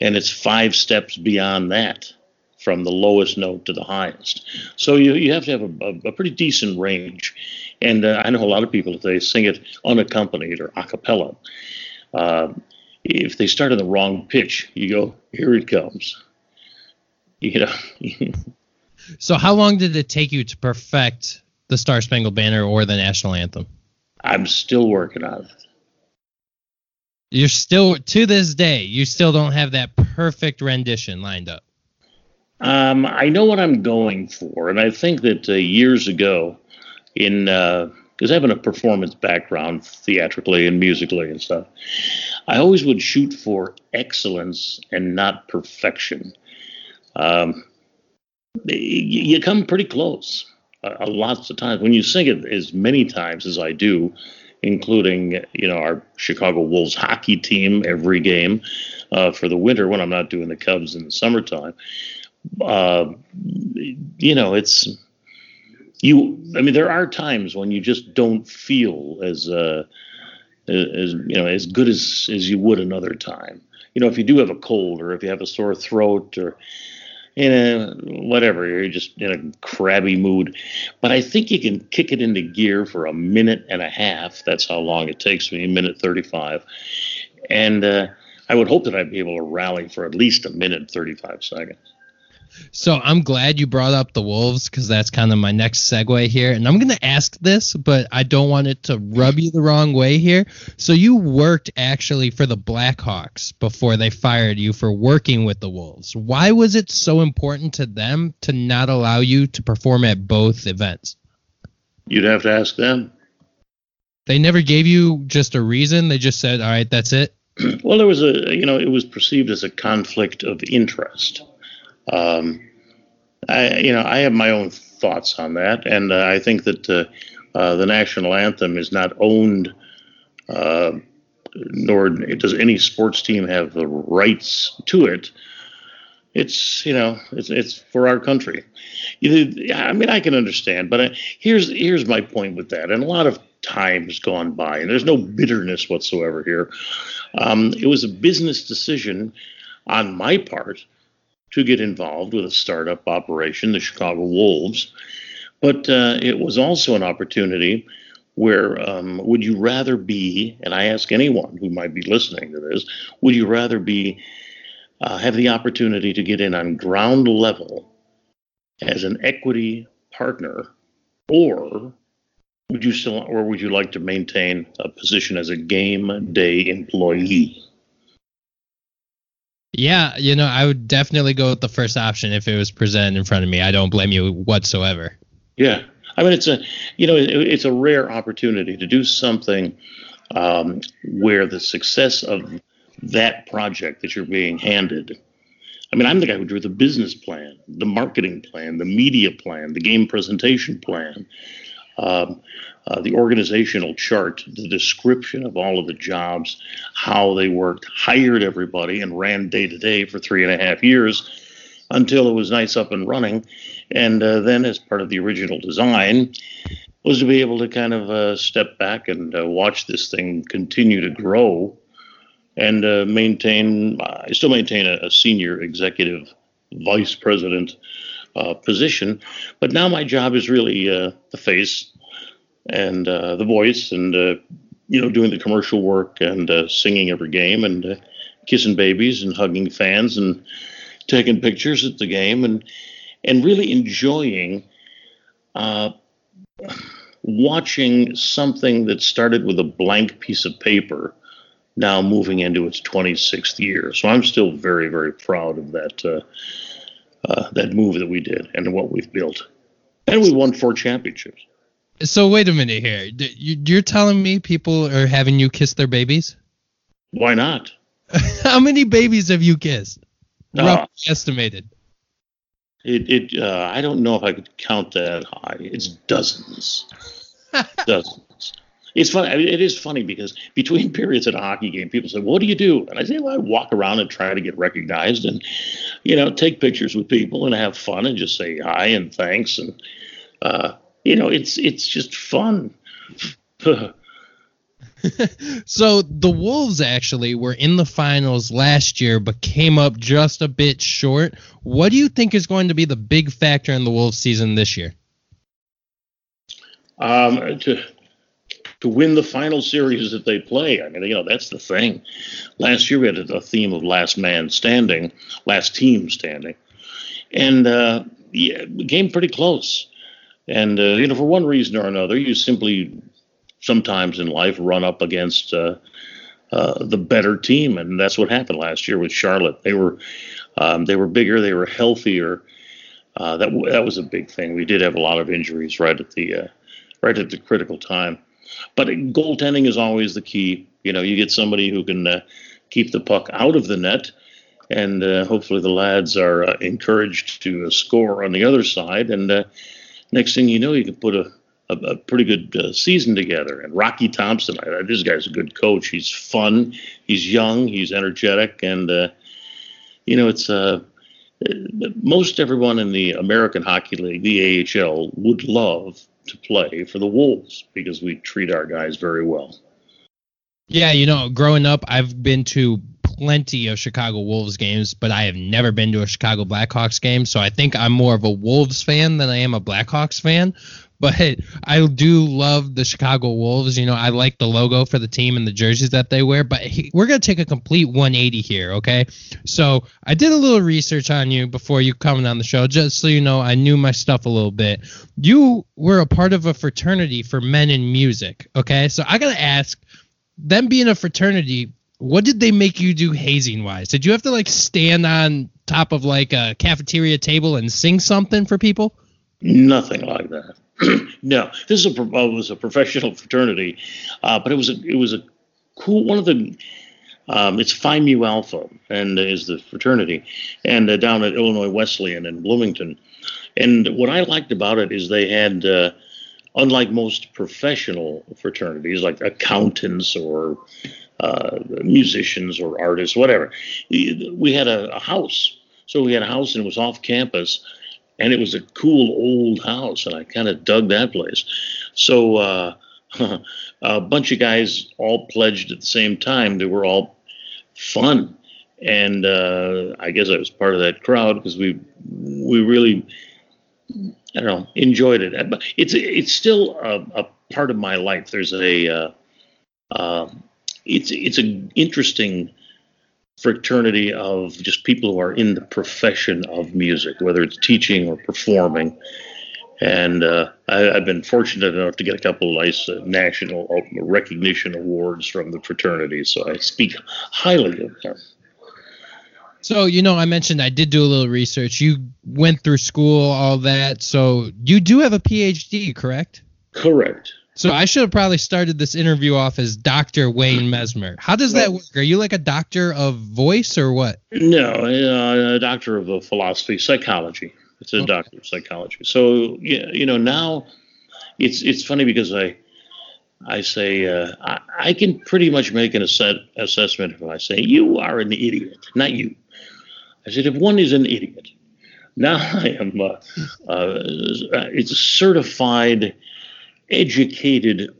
and it's five steps beyond that, from the lowest note to the highest. So you you have to have a, a, a pretty decent range. And uh, I know a lot of people if they sing it unaccompanied or a cappella. Uh, if they start on the wrong pitch, you go, here it comes. You know, So, how long did it take you to perfect the Star Spangled Banner or the national anthem? I'm still working on it. You're still, to this day, you still don't have that perfect rendition lined up. Um, I know what I'm going for, and I think that uh, years ago, in because having a performance background theatrically and musically and stuff, I always would shoot for excellence and not perfection. Um, you come pretty close uh, uh, lots of times when you sing it as many times as I do, including you know our Chicago Wolves hockey team every game uh, for the winter when I'm not doing the Cubs in the summertime. Uh, you know, it's you. I mean, there are times when you just don't feel as uh, as you know as good as as you would another time. You know, if you do have a cold or if you have a sore throat or in a whatever, you're just in a crabby mood. But I think you can kick it into gear for a minute and a half. That's how long it takes me, a minute 35. And uh, I would hope that I'd be able to rally for at least a minute 35 seconds. So, I'm glad you brought up the Wolves because that's kind of my next segue here. And I'm going to ask this, but I don't want it to rub you the wrong way here. So, you worked actually for the Blackhawks before they fired you for working with the Wolves. Why was it so important to them to not allow you to perform at both events? You'd have to ask them. They never gave you just a reason. They just said, "All right, that's it." Well, there was a, you know, it was perceived as a conflict of interest. Um, I, you know, I have my own thoughts on that, and uh, I think that uh, uh, the national anthem is not owned, uh, nor does any sports team have the rights to it. It's, you know, it's it's for our country. I mean, I can understand, but uh, here's here's my point with that, and a lot of time's gone by, and there's no bitterness whatsoever here. Um, it was a business decision on my part to get involved with a startup operation, the Chicago Wolves. But uh, it was also an opportunity where um, would you rather be, and I ask anyone who might be listening to this, would you rather be uh, have the opportunity to get in on ground level as an equity partner, or would you still, or would you like to maintain a position as a game day employee? Yeah, you know, I would definitely go with the first option if it was presented in front of me. I don't blame you whatsoever. Yeah, I mean it's a you know it, it's a rare opportunity to do something um, where the success of that project that you're being handed. I mean, I'm the guy who drew the business plan, the marketing plan, the media plan, the game presentation plan, um, uh, the organizational chart, the description of all of the jobs, how they worked, hired everybody, and ran day to day for three and a half years until it was nice up and running. And uh, then, as part of the original design, was to be able to kind of uh, step back and uh, watch this thing continue to grow and uh, maintain. I still maintain a, a senior executive vice president uh, position, but now my job is really the face and uh, the voice, and uh, you know, doing the commercial work and uh, singing every game and uh, kissing babies and hugging fans and taking pictures at the game and and really enjoying uh, watching something that started with a blank piece of paper now moving into its 26th year. So I'm still very, very proud of that uh, that move that we did and what we've built. And we won four championships. So wait a minute here. You- You're telling me people are having you kiss their babies? Why not? [LAUGHS] How many babies have you kissed? Uh, Roughly estimated. It, it uh, I don't know if I could count that high. It's dozens, [LAUGHS] dozens. It's funny. I mean, it is funny because between [LAUGHS] periods at a hockey game, people say, "What do you do?" And I say, "Well, I walk around and try to get recognized, and you know, take pictures with people and have fun, and just say hi and thanks, and uh, you know, it's it's just fun." [LAUGHS] So the Wolves actually were in the finals last year, but came up just a bit short. What do you think is going to be the big factor in the Wolves season this year? um, to to win the final series that they play. I mean, you know, that's the thing. Last year we had a theme of last man standing, last team standing, and uh, yeah, it came pretty close. And uh, you know, for one reason or another, you simply sometimes in life run up against uh, uh, the better team, and that's what happened last year with Charlotte. They were um, they were bigger, they were healthier. Uh, that that was a big thing. We did have a lot of injuries right at the uh, right at the critical time. But goaltending is always the key. You know, you get somebody who can uh, keep the puck out of the net, and uh, hopefully the lads are uh, encouraged to uh, score on the other side. And next thing you know, you can put a a, a pretty good uh, season together. And Rocky Thompson, I, this guy's a good coach. He's fun. He's young. He's energetic, and uh, you know, it's uh, most everyone in the American Hockey League, the AHL, would love to play for the Wolves because we treat our guys very well. Yeah, you know, growing up, I've been to plenty of Chicago Wolves games, but I have never been to a Chicago Blackhawks game. So I think I'm more of a Wolves fan than I am a Blackhawks fan. But I do love the Chicago Wolves. You know, I like the logo for the team and the jerseys that they wear. But we're going to take a complete 180 here, okay? So I did a little research on you before you coming on the show, just so you know I knew my stuff a little bit. You were a part of a fraternity for men in music, okay? So I got to ask, them being a fraternity, what did they make you do hazing wise? Did you have to like stand on top of like a cafeteria table and sing something for people? Nothing like that. [CLEARS THROAT] no, this is a uh, was a professional [LAUGHS] fraternity, uh, but it was a it was a cool one of the. Um, it's Phi Mu Alpha, and is the fraternity, and uh, down at Illinois Wesleyan in Bloomington. And what I liked about it is they had, uh, unlike most professional fraternities like accountants or uh, musicians or artists, whatever, we had a, a house. So we had a house and it was off campus, and it was a cool old house, and I kind of dug that place. So uh, [LAUGHS] a bunch of guys all pledged at the same time. They were all fun, and uh, I guess I was part of that crowd because we we really I don't know enjoyed it. But it's it's still a, a part of my life. There's a uh, uh, it's it's an interesting fraternity of just people who are in the profession of music, whether it's teaching or performing. And uh, I, I've been fortunate enough to get a couple of nice uh, national recognition awards from the fraternity, so I speak highly of them. So, you know, I mentioned I did do a little research. You went through school, all that. So, you do have a PhD, correct? Correct. So, I should have probably started this interview off as Dr. Wayne Messmer. How does that work? Are you like a doctor of voice or what? No, uh, a doctor of philosophy, psychology. It's a Okay. doctor of psychology. So yeah, you know now, it's it's funny because I I say uh, I, I can pretty much make an assess, assessment if I say you are an idiot, not you. I said if one is an idiot, now [LAUGHS] I am. Uh, uh, it's a certified, educated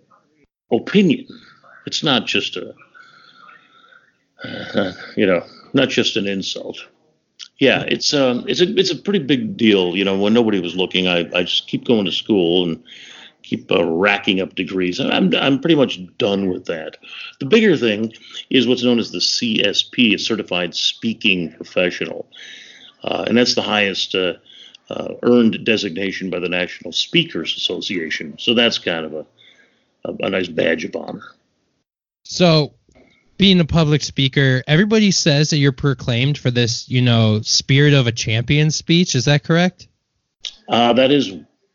opinion. It's not just a uh, you know not just an insult. Yeah, it's um, it's a it's a pretty big deal. You know, when nobody was looking, I, I just keep going to school and keep uh, racking up degrees. I'm I'm pretty much done with that. The bigger thing is what's known as the CSP, a Certified Speaking Professional, uh, and that's the highest uh, earned designation by the National Speakers Association. So that's kind of a, a, a nice badge of honor. So, being a public speaker, everybody says that you're proclaimed for this, you know, spirit of a champion speech. Is that correct? Uh, that is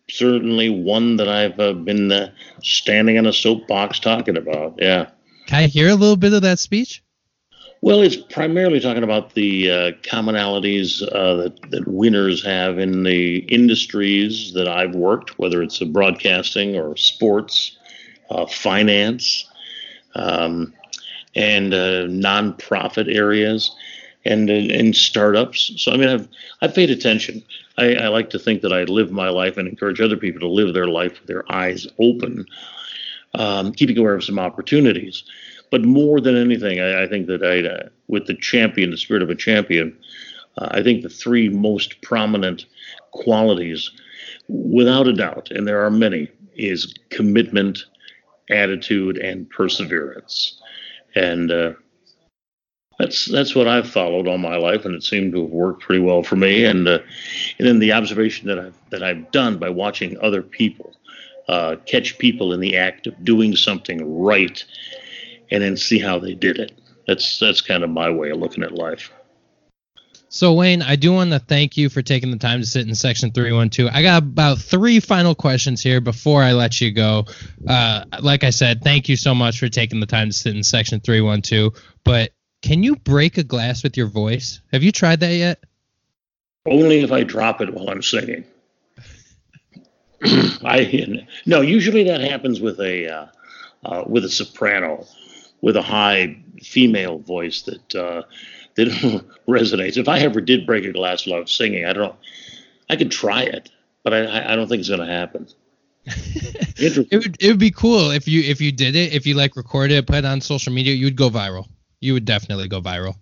certainly one that I've uh, been uh, standing on a soapbox talking about. Yeah. Can I hear a little bit of that speech? Well, it's primarily talking about the uh, commonalities uh, that, that winners have in the industries that I've worked, whether it's broadcasting or sports, uh, finance, um, and uh, nonprofit areas, and and startups. So I mean, I've I've paid attention. I, I like to think that I live my life and encourage other people to live their life with their eyes open, um, keeping aware of some opportunities. But more than anything, I, I think that I, uh, with the champion, the spirit of a champion, uh, I think the three most prominent qualities, without a doubt, and there are many, is commitment, attitude, and perseverance. And uh, that's that's what I've followed all my life, and it seemed to have worked pretty well for me. And uh, and then the observation that I've that I've done by watching other people uh, catch people in the act of doing something right, and then see how they did it. That's that's kind of my way of looking at life. So Wayne, I do want to thank you for taking the time to sit in section 312. I got about three final questions here before I let you go. Uh, like I said, thank you so much for taking the time to sit in section 312. But can you break a glass with your voice? Have you tried that yet? Only if I drop it while I'm singing. [CLEARS THROAT] I no. Usually that happens with a uh, uh, with a soprano, with a high female voice that uh, that [LAUGHS] resonates. If I ever did break a glass while I was singing, I don't. I could try it, but I I don't think it's going to happen. [LAUGHS] it would it would be cool if you if you did it if you like recorded it put it on social media you'd go viral you would definitely go viral.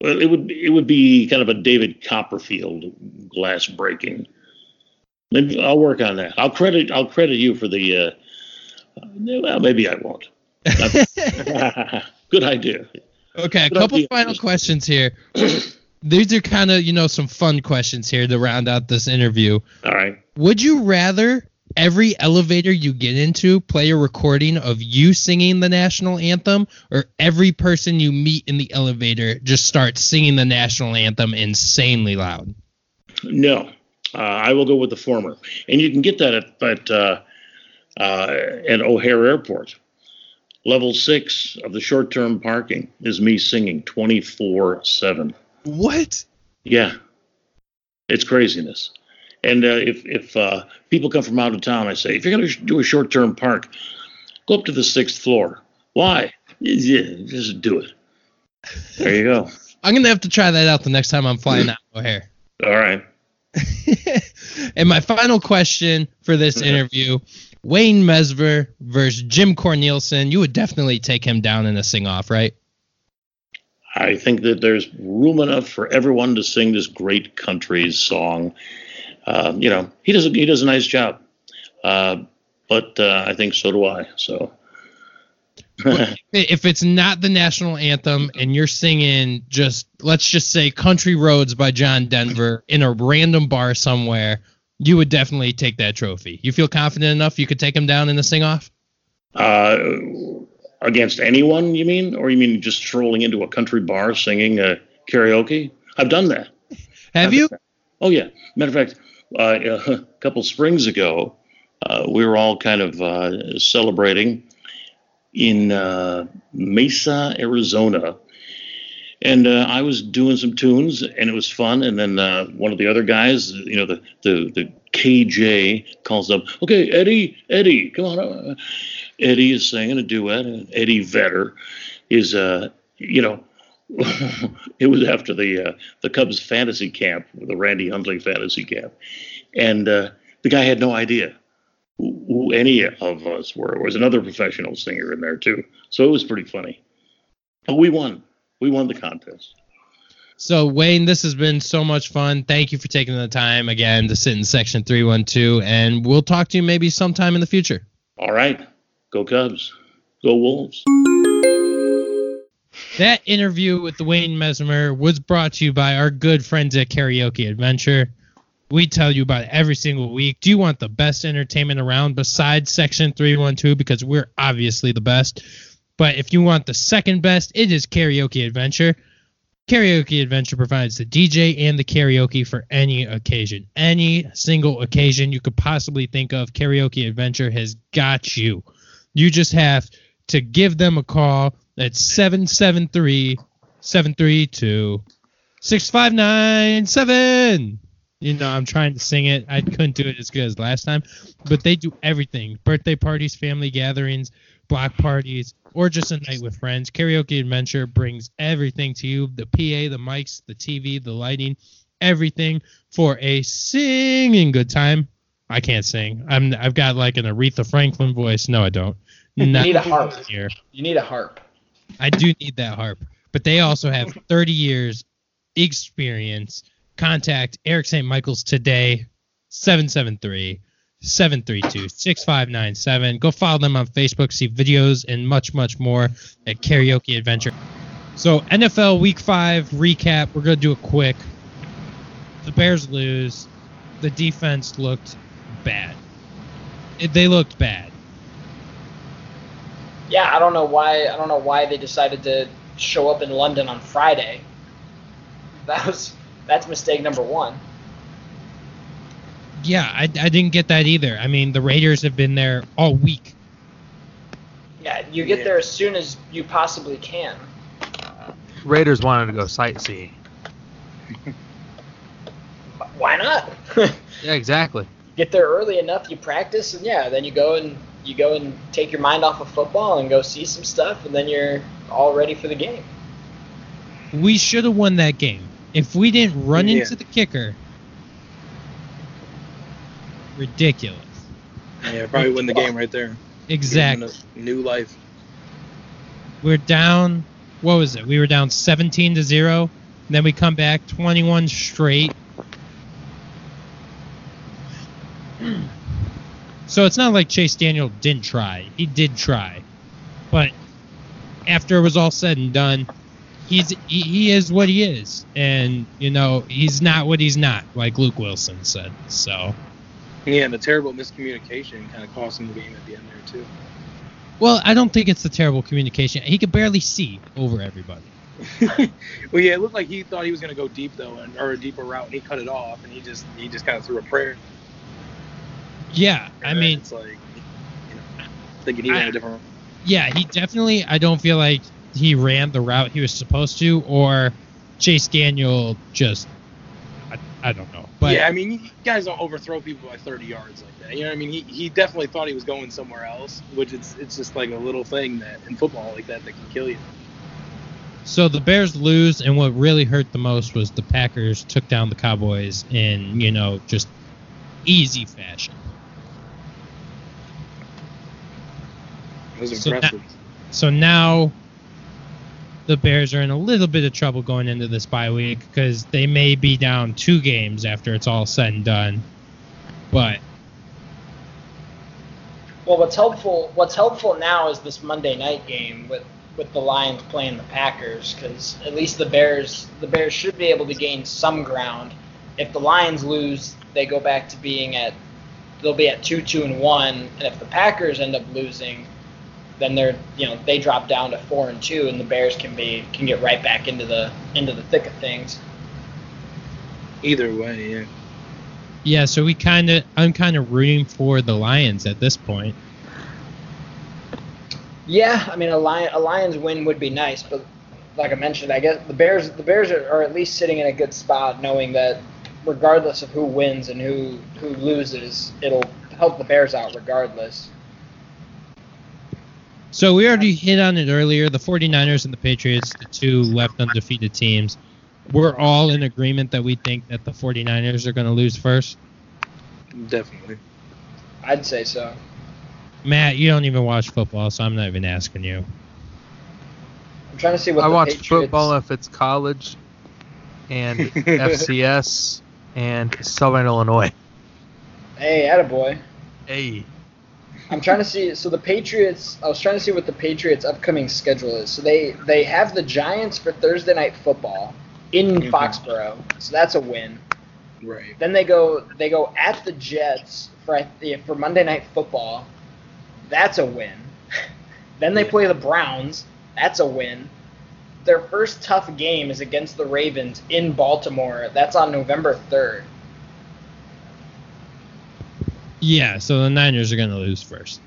Well, it would it would be kind of a David Copperfield glass breaking. Maybe I'll work on that. I'll credit I'll credit you for the. Uh, well, maybe I won't. [LAUGHS] Good idea. Okay, a Good couple idea. final questions here. [CLEARS THROAT] These are kind of you know some fun questions here to round out this interview. All right. Would you rather every elevator you get into play a recording of you singing the national anthem or every person you meet in the elevator just start singing the national anthem insanely loud no uh, i will go with the former and you can get that at, at, uh, uh, at o'hare airport level six of the short-term parking is me singing 24-7 what yeah it's craziness and uh, if if uh, people come from out of town, I say, if you're going to do a short term park, go up to the sixth floor. Why? Yeah, just do it. There you go. [LAUGHS] I'm gonna have to try that out the next time I'm flying out O'Hare. All right. [LAUGHS] and my final question for this interview: Wayne Messmer versus Jim Cornelison. You would definitely take him down in a sing off, right? I think that there's room enough for everyone to sing this great country song um, you know, he does a, he does a nice job. Uh, but uh, I think so do I. So. if it's not the national anthem and you're singing just let's just say country roads by john denver in a random bar somewhere you would definitely take that trophy. You feel confident enough you could take him down in the sing off uh, against anyone you mean? Or you mean just strolling into a country bar singing uh, karaoke? I've done that. Have I've you? oh yeah. Matter of fact uh, [LAUGHS] a couple springs ago, uh, we were all kind of uh, celebrating in uh, Mesa, Arizona. And uh, I was doing some tunes, and it was fun. And then uh, one of the other guys, you know, the, the, the KJ calls up, okay, Eddie, Eddie, come on. Eddie is singing a duet, and Eddie Vedder is, you know, [LAUGHS] it was after the uh, the Cubs fantasy camp, the Randy Hundley fantasy camp, and uh, the guy had no idea who, who, any of us were. There was another professional singer in there too, so it was pretty funny. But we won. We won the contest. So Wayne, this has been so much fun. Thank you for taking the time again to sit in section 312, and we'll talk to you maybe sometime in the future. All right, go Cubs, go Wolves. That interview with Wayne Messmer was brought to you by our good friends at Karaoke Adventure. We tell you about it every single week. Do you want the best entertainment around besides Section 312? Because we're obviously the best. But if you want the second best, it is Karaoke Adventure. Karaoke Adventure provides the DJ and the karaoke for any occasion. Any single occasion you could possibly think of, Karaoke Adventure has got you. You just have to give them a call at 773 732 6597. You know, I'm trying to sing it. I couldn't do it as good as last time, but they do everything birthday parties, family gatherings, block parties, or just a night with friends. Karaoke Adventure brings everything to you the PA, the mics, the TV, the lighting, everything for a singing good time. I can't sing. I'm I've got like an Aretha Franklin voice. No, I don't. [LAUGHS] You Not need a harp. here. You need a harp. I do need that harp. But they also have [LAUGHS] 30 years experience. Contact Eric St. Michael's today, 773 732 6597. Go follow them on Facebook, see videos and much, much more at Karaoke Adventure. So, NFL Week 5 recap. We're going to do a quick. The Bears lose. The defense looked bad. It- They looked bad. Yeah, I don't know why. I don't know why they decided to show up in London on Friday. That was that's mistake number one. Yeah, I, I didn't get that either. I mean, the Raiders have been there all week. Yeah, you get Yeah. there as soon as you possibly can. Raiders wanted to go sightseeing. [LAUGHS] Why not? [LAUGHS] Yeah, exactly. get there early enough, you practice, and yeah, then you go and you go and take your mind off of football and go see some stuff, and then you're all ready for the game. We should have won that game. If we didn't run Yeah. into the kicker, ridiculous. Yeah, probably win the game right there. Exactly. Give them a New life. We're down. What was it? We were down 17 to zero. Then we come back 21 straight. So it's not like Chase Daniel didn't try. He did try, but after it was all said and done, he's he, he is what he is, and you know he's not what he's not, like Luke Wilson said. So, Yeah, and the terrible miscommunication kind of cost him the game at the end there too. well, I don't think it's the terrible communication. He could barely see over everybody. [LAUGHS] well, yeah, it looked like he thought he was gonna go deep though, and, or a deeper route, and he cut it off, and he just he just kind of threw a prayer. Yeah, I mean, it's like, you know, thinking he I- went a different. yeah, he definitely. I don't feel like he ran the route he was supposed to, or Chase Daniel just. I, I don't know, but yeah, I mean, you guys don't overthrow people by 30 yards like that. You know what I mean? He, he definitely thought he was going somewhere else, which it's it's just like a little thing that in football like that that can kill you. so the Bears lose, and what really hurt the most was the Packers took down the Cowboys in you know just easy fashion. It was So impressive. So now the Bears are in a little bit of trouble going into this bye week because they may be down two games after it's all said and done. But Well, what's helpful what's helpful now is this Monday night game with with the Lions playing the Packers because at least the Bears the Bears should be able to gain some ground. If the Lions lose, they go back to being at they'll be at two two and one, and if the Packers end up losing, then they're you know they drop down to four and two, and the Bears can be can get right back into the into the thick of things. Either way, yeah. yeah, so we kind of I'm kind of rooting for the Lions at this point. Yeah, I mean a lion a Lions win would be nice, but like I mentioned, I guess the Bears the Bears are, are at least sitting in a good spot, knowing that regardless of who wins and who who loses, it'll help the Bears out regardless. So we already hit on it earlier. The 49ers and the Patriots, the two left undefeated teams, we're all in agreement that we think that the 49ers are going to lose first. Definitely. I'd say so. Matt, you don't even watch football, so I'm not even asking you. I'm trying to see what I the watch Patriots, football if it's college and [LAUGHS] FCS and Southern Illinois. Hey, attaboy. Hey. I'm trying to see. So the Patriots. I was trying to see what the Patriots' upcoming schedule is. So they they have the Giants for Thursday night football in Mhm. Foxborough. So that's a win. Right. Then they go they go at the Jets for for Monday Night Football. That's a win. [LAUGHS] then they Yeah. play the Browns. That's a win. Their first tough game is against the Ravens in Baltimore. That's on November 3rd. Yeah, so the Niners are gonna lose first.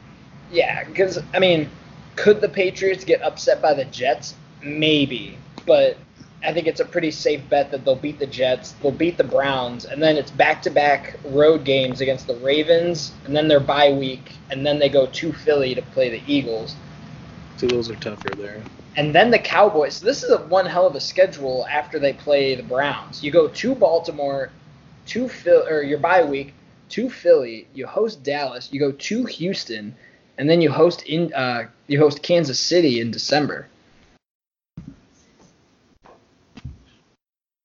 Yeah, because I mean, could the Patriots get upset by the Jets? Maybe, but I think it's a pretty safe bet that they'll beat the Jets, they'll beat the Browns, and then it's back-to-back road games against the Ravens, and then their bye week, and then they go to Philly to play the Eagles, So those are tougher there. and then the Cowboys. So this is a one hell of a schedule after they play the Browns. You go to Baltimore, to Phil or your bye week, to Philly. You host Dallas. You go to Houston, and then you host in uh, you host Kansas City in December.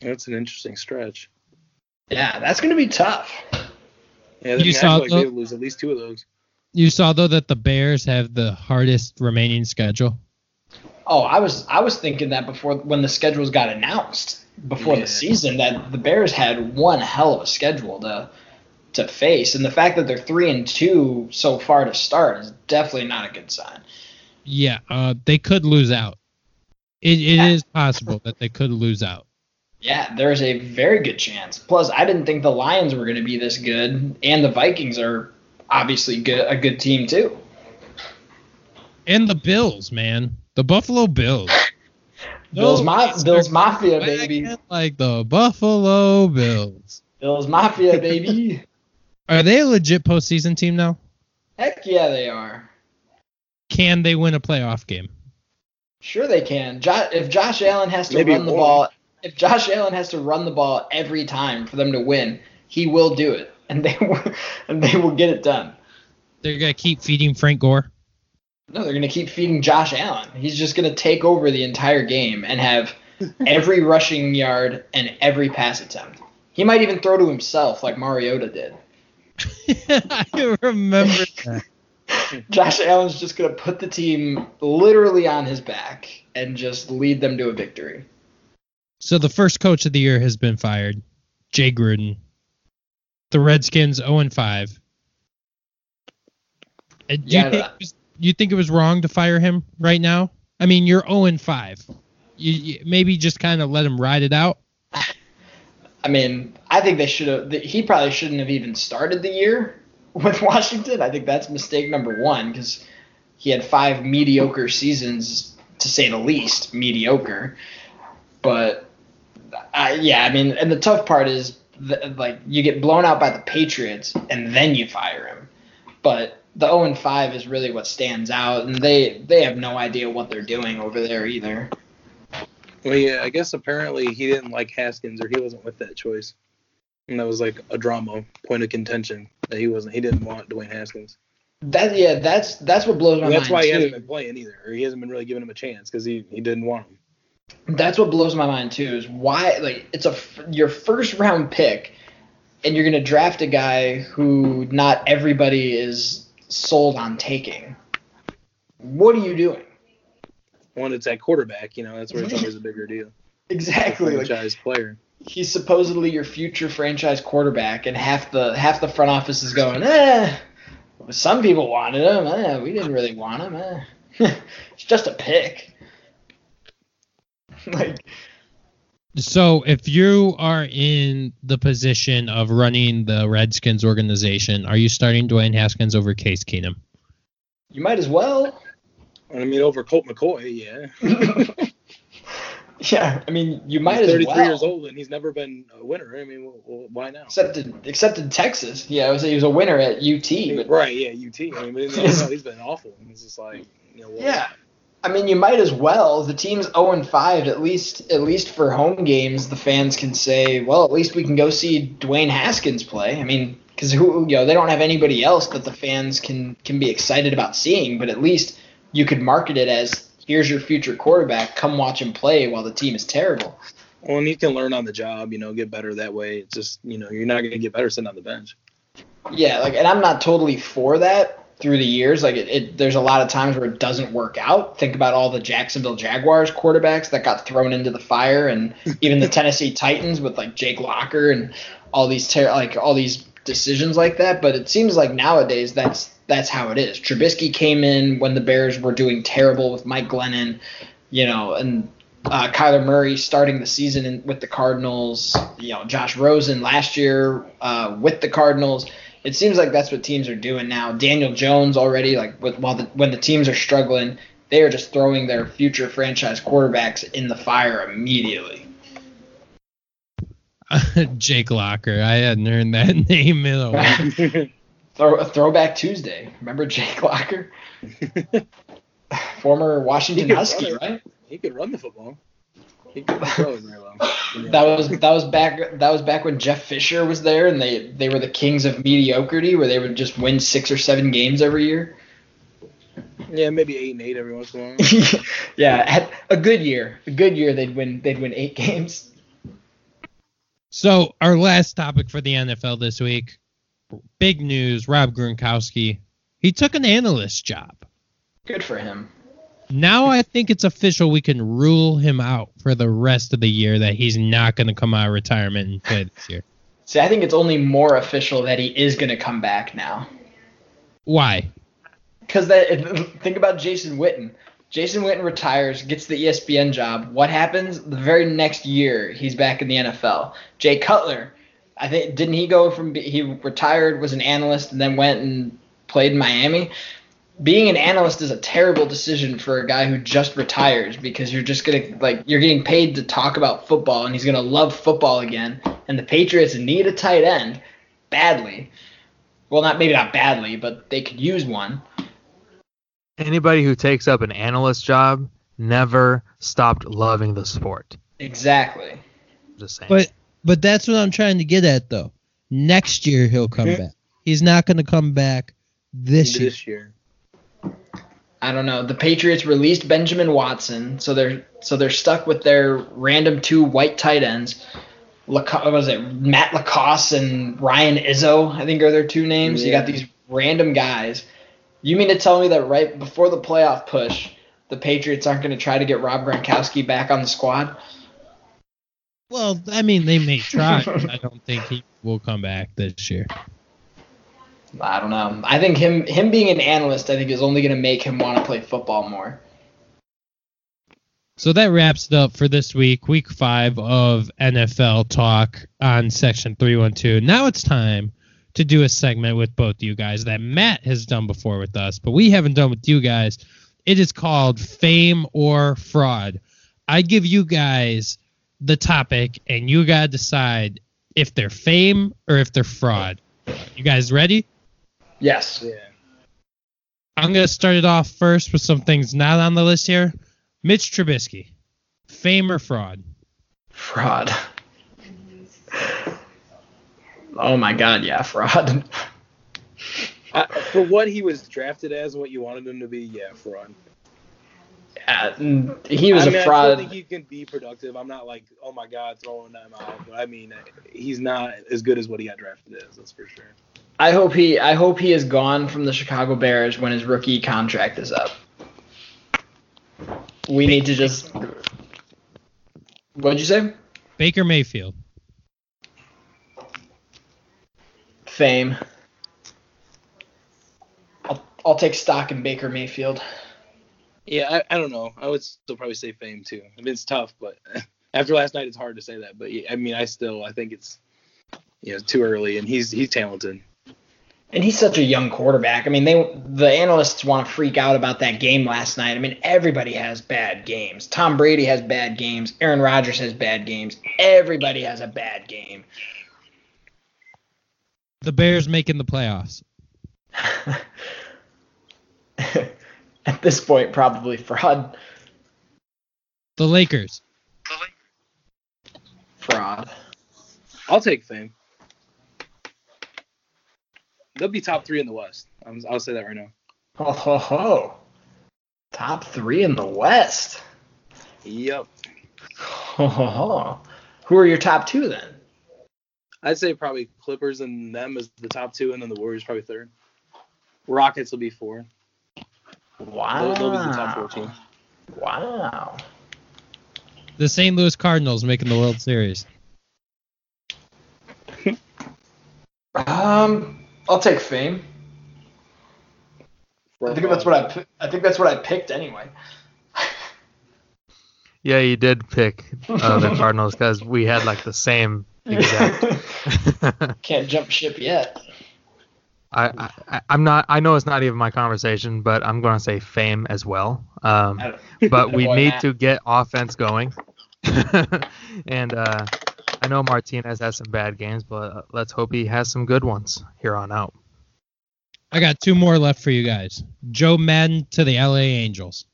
That's an interesting stretch. Yeah, that's gonna be tough. Yeah, You you saw like the- they lose at least two of those. You saw though that the Bears have the hardest remaining schedule. Oh, I was I was thinking that before when the schedules got announced before Yeah. the season that the Bears had one hell of a schedule to to face, and the fact that they're three and two so far to start is definitely not a good sign. Yeah, uh, they could lose out. It, it Yeah. is possible that they could lose out. Yeah, there's a very good chance. Plus, I didn't think the Lions were going to be this good, and the Vikings are obviously good, a good team too. And the Bills, man, the Buffalo Bills. [LAUGHS] Bills, Ma- Bills Mafia, baby. Like the Buffalo Bills. Bills Mafia, baby. [LAUGHS] Are they a legit postseason team now? Heck yeah, they are. Can they win a playoff game? Sure, they can. Jo- if Josh Allen has to Maybe run the ball, if Josh Allen has to run the ball every time for them to win, he will do it, [LAUGHS] and they will, and they will get it done. They're gonna keep feeding Frank Gore. No, they're going to keep feeding Josh Allen. He's just going to take over the entire game and have [LAUGHS] every rushing yard and every pass attempt. He might even throw to himself like Mariota did. [LAUGHS] I remember that. [LAUGHS] Josh Allen's just going to put the team literally on his back and just lead them to a victory. So the first coach of the year has been fired, Jay Gruden. The Redskins 0 and 5. Uh, Do Yeah, you think it was, you think it was wrong to fire him right now? I mean, you're 0 and 5. You, you maybe just kind of let him ride it out. [LAUGHS] I mean, I think they should have. He probably shouldn't have even started the year [LAUGHS] with Washington. I think that's mistake number one because he had five mediocre seasons, to say the least, mediocre. But I, yeah, I mean, and the tough part is th- like you get blown out by the Patriots and then you fire him. But the 0 and 5 is really what stands out, and they they have no idea what they're doing over there either. Well, yeah, I guess apparently he didn't like Haskins or he wasn't with that choice. And that was like a drama, point of contention that he wasn't. He didn't want Dwayne Haskins. That yeah, that's that's what blows my And that's mind why he too. hasn't been playing either, or he hasn't been really giving him a chance because he, he didn't want him. That's what blows my mind too. Is why like it's a your first round pick, and you're gonna draft a guy who not everybody is sold on taking. What are you doing? One, it's at quarterback, you know, that's where it's always a bigger deal. Exactly. Like, Franchise player. he's supposedly your future franchise quarterback, and half the half the front office is going, eh. Some people wanted him. Eh, we didn't really want him. Eh. [LAUGHS] it's just a pick. [LAUGHS] like So if you are in the position of running the Redskins organization, are you starting Dwayne Haskins over Case Keenum? you might as well. I mean, over Colt McCoy, yeah. [LAUGHS] yeah, I mean, you might as well. he's as 33 well. years old and he's never been a winner. I mean, well, why now? Except in, except in Texas. Yeah, I was he was a winner at UT, but right, yeah, UT. I mean, but NFL, [LAUGHS] he's been awful. It's just like, you know, well, yeah. I mean, you might as well. The team's 0 and 5. At least, at least for home games, the fans can say, "Well, at least we can go see Dwayne Haskins play." I mean, because who, you know, they don't have anybody else that the fans can can be excited about seeing. But at least you could market it as, "Here's your future quarterback. Come watch him play while the team is terrible." Well, and he can learn on the job, you know, get better that way. It's just, you know, you're not going to get better sitting on the bench. Yeah, like, and I'm not totally for that through the years. Like, it, it there's a lot of times where it doesn't work out. Think about all the Jacksonville Jaguars quarterbacks that got thrown into the fire, and [LAUGHS] even the Tennessee Titans with like Jake Locker and all these ter- like all these decisions like that. But it seems like nowadays that's that's how it is. Trubisky came in when the Bears were doing terrible with Mike Glennon, you know, and uh, Kyler Murray starting the season in, with the Cardinals. You know, Josh Rosen last year uh, with the Cardinals. It seems like that's what teams are doing now. Daniel Jones already like with, while the, when the teams are struggling, they are just throwing their future franchise quarterbacks in the fire immediately. [LAUGHS] Jake Locker. I hadn't heard that [LAUGHS] name in a while. [LAUGHS] Throw, throwback Tuesday. Remember Jake Locker? [LAUGHS] Former Washington Husky, run it. right? He could run the football. He could throw it very well. [LAUGHS] That was that was back that was back when Jeff Fisher was there and they they were the kings of mediocrity where they would just win six or seven games every year. yeah, maybe eight and eight every once in a while. [LAUGHS] yeah, at a good year. A good year they'd win they'd win eight games. So our last topic for the NFL this week, big news: Rob Gronkowski. He took an analyst job. Good for him. Now I think it's official. We can rule him out for the rest of the year that he's not going to come out of retirement and play this year. [LAUGHS] See, I think it's only more official that he is going to come back now. Why? Because that think about Jason Witten. Jason Witten retires, gets the ESPN job. What happens? The very next year, he's back in the NFL. Jay Cutler, I think, didn't he go from he retired, was an analyst, and then went and played in Miami? Being an analyst is a terrible decision for a guy who just retires because you're just gonna like you're getting paid to talk about football, and he's gonna love football again. And the Patriots need a tight end badly. Well, not maybe not badly, but they could use one. Anybody who takes up an analyst job never stopped loving the sport. Exactly. Just saying. But but that's what I'm trying to get at though. Next year he'll come Yeah. back. He's not going to come back this year. this year. I don't know. The Patriots released Benjamin Watson, so they're so they're stuck with their random two white tight ends. Laco- was it Matt LaCosse and Ryan Izzo? I think are their two names. You got these random guys. You mean to tell me that right before the playoff push, the Patriots aren't going to try to get Rob Gronkowski back on the squad? Well, I mean they may [LAUGHS] try. but I don't think he will come back this year. I don't know. I think him him being an analyst, I think, is only going to make him want to play football more. So that wraps it up for this week, week five of NFL talk on section 312. Now it's time to do a segment with both of you guys that Matt has done before with us, but we haven't done with you guys. It is called Fame or Fraud. I give you guys the topic, and you got to decide if they're fame or if they're fraud. You guys ready? Yes. Yeah. I'm going to start it off first with some things not on the list here. Mitch Trubisky, fame or fraud? Fraud. Oh my God, yeah, fraud. Uh, for what he was drafted as, what you wanted him to be, yeah, fraud. Yeah, mm, he was I mean, a I fraud. still think he can be productive. I'm not like, oh my god, throwing him out, but I mean, he's not as good as what he got drafted as. That's for sure. I hope he I hope he is gone from the Chicago Bears when his rookie contract is up. We need to just What'd you say? Baker Mayfield. Fame. I'll I'll take stock in Baker Mayfield. Yeah, I, I don't know. I would still probably say fame too. I mean, it's tough, but [LAUGHS] after last night, it's hard to say that. But yeah, I mean, I still I think it's you know too early, and he's he's talented. And he's such a young quarterback. I mean, they the analysts want to freak out about that game last night. I mean, everybody has bad games. Tom Brady has bad games. Aaron Rodgers has bad games. Everybody has a bad game. The Bears making the playoffs. [LAUGHS] At this point, probably fraud. The Lakers. Fraud. I'll take fame. They'll be top three in the West. I'm, I'll say that right now. Ho ho ho. Top three in the West. Yep. Ho ho ho. Who are your top two then? I'd say probably Clippers and them as the top two, and then the Warriors probably third. Rockets will be four. Wow. They'll, they'll be the top four team. Wow. The St. Louis Cardinals making the World Series. Um, I'll take fame. I think that's what I. I think that's what I picked anyway. [LAUGHS] Yeah, you did pick uh, the Cardinals because we had like the same [LAUGHS] exact. Can't jump ship yet. I, I I'm not. I know it's not even my conversation, but I'm going to say fame as well. Um, but [LAUGHS] we need Matt. to get offense going. [LAUGHS] and uh, I know Martinez has some bad games, but uh, let's hope he has some good ones here on out. I got two more left for you guys. Joe Maddon to the LA Angels.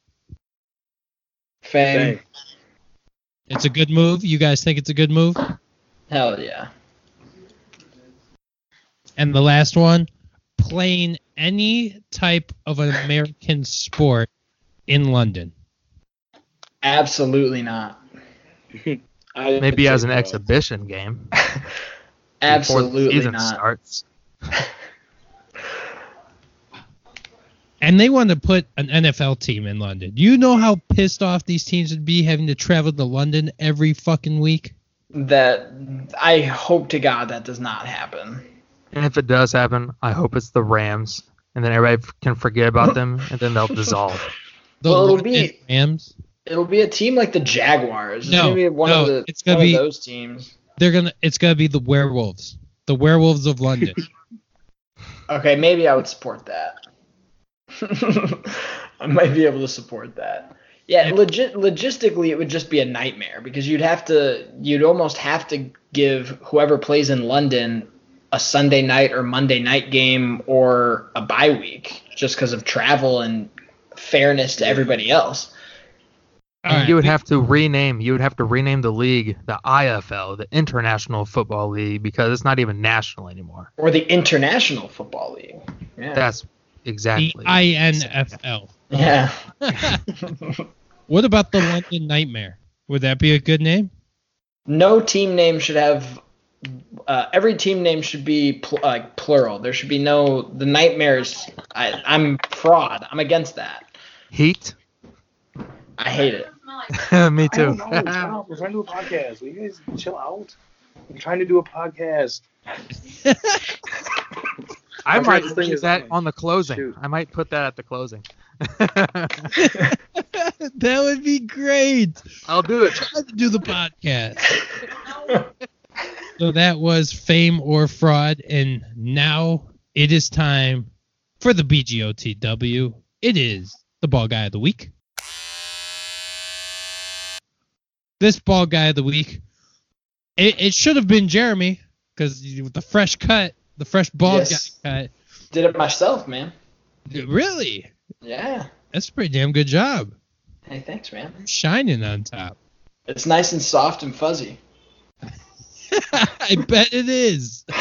Fame. Dang. It's a good move. You guys think it's a good move? Hell yeah. And the last one, playing any type of an American sport in London. Absolutely not. [LAUGHS] I Maybe as an no. exhibition game. [LAUGHS] before the Absolutely season not. starts. [LAUGHS] And they want to put an NFL team in London. Do you know how pissed off these teams would be having to travel to London every fucking week? That I hope to God that does not happen. And if it does happen, I hope it's the Rams, and then everybody can forget about them, and then they'll [LAUGHS] dissolve. The Well, it'll be- Rams. It'll be a team like the Jaguars. It's No, gonna be one no, of the it's gonna one be- of those teams. They're gonna. It's gonna be the werewolves. The werewolves of London. [LAUGHS] Okay, maybe I would support that. [LAUGHS] I might be able to support that. Yeah, legit logistically it would just be a nightmare because you'd have to you'd almost have to give whoever plays in London a Sunday night or Monday night game or a bye week just because of travel and fairness to everybody else. And right, you would have to rename. You would have to rename the league the IFL, the International Football League, because it's not even national anymore. Or the International Football League. Yeah. That's the exactly. INFL. yeah. [LAUGHS] What about the London Nightmare? Would that be a good name? no team name should have uh, every team name should be pl- uh, plural. There should be no the nightmares. I, I'm fraud. I'm against that. Heat. I hate it. [LAUGHS] Me too. don't know. We're trying to do a podcast. Will you guys chill out? I'm trying to do a podcast. I might trying to think use that something. on the closing. Shoot. I might put that at the closing. [LAUGHS] that would be great. I'll do it. Try to do the podcast. [LAUGHS] so that was fame or fraud, and now it is time for the BGOTW. It is the ball guy of the week. This ball guy of the week, it, it should have been Jeremy because with the fresh cut, the fresh ball Yes. guy Did it myself, man. Really, Yeah. that's a pretty damn good job. Hey, thanks, man. Shining on top. It's nice and soft and fuzzy. [LAUGHS] I bet it is. [LAUGHS]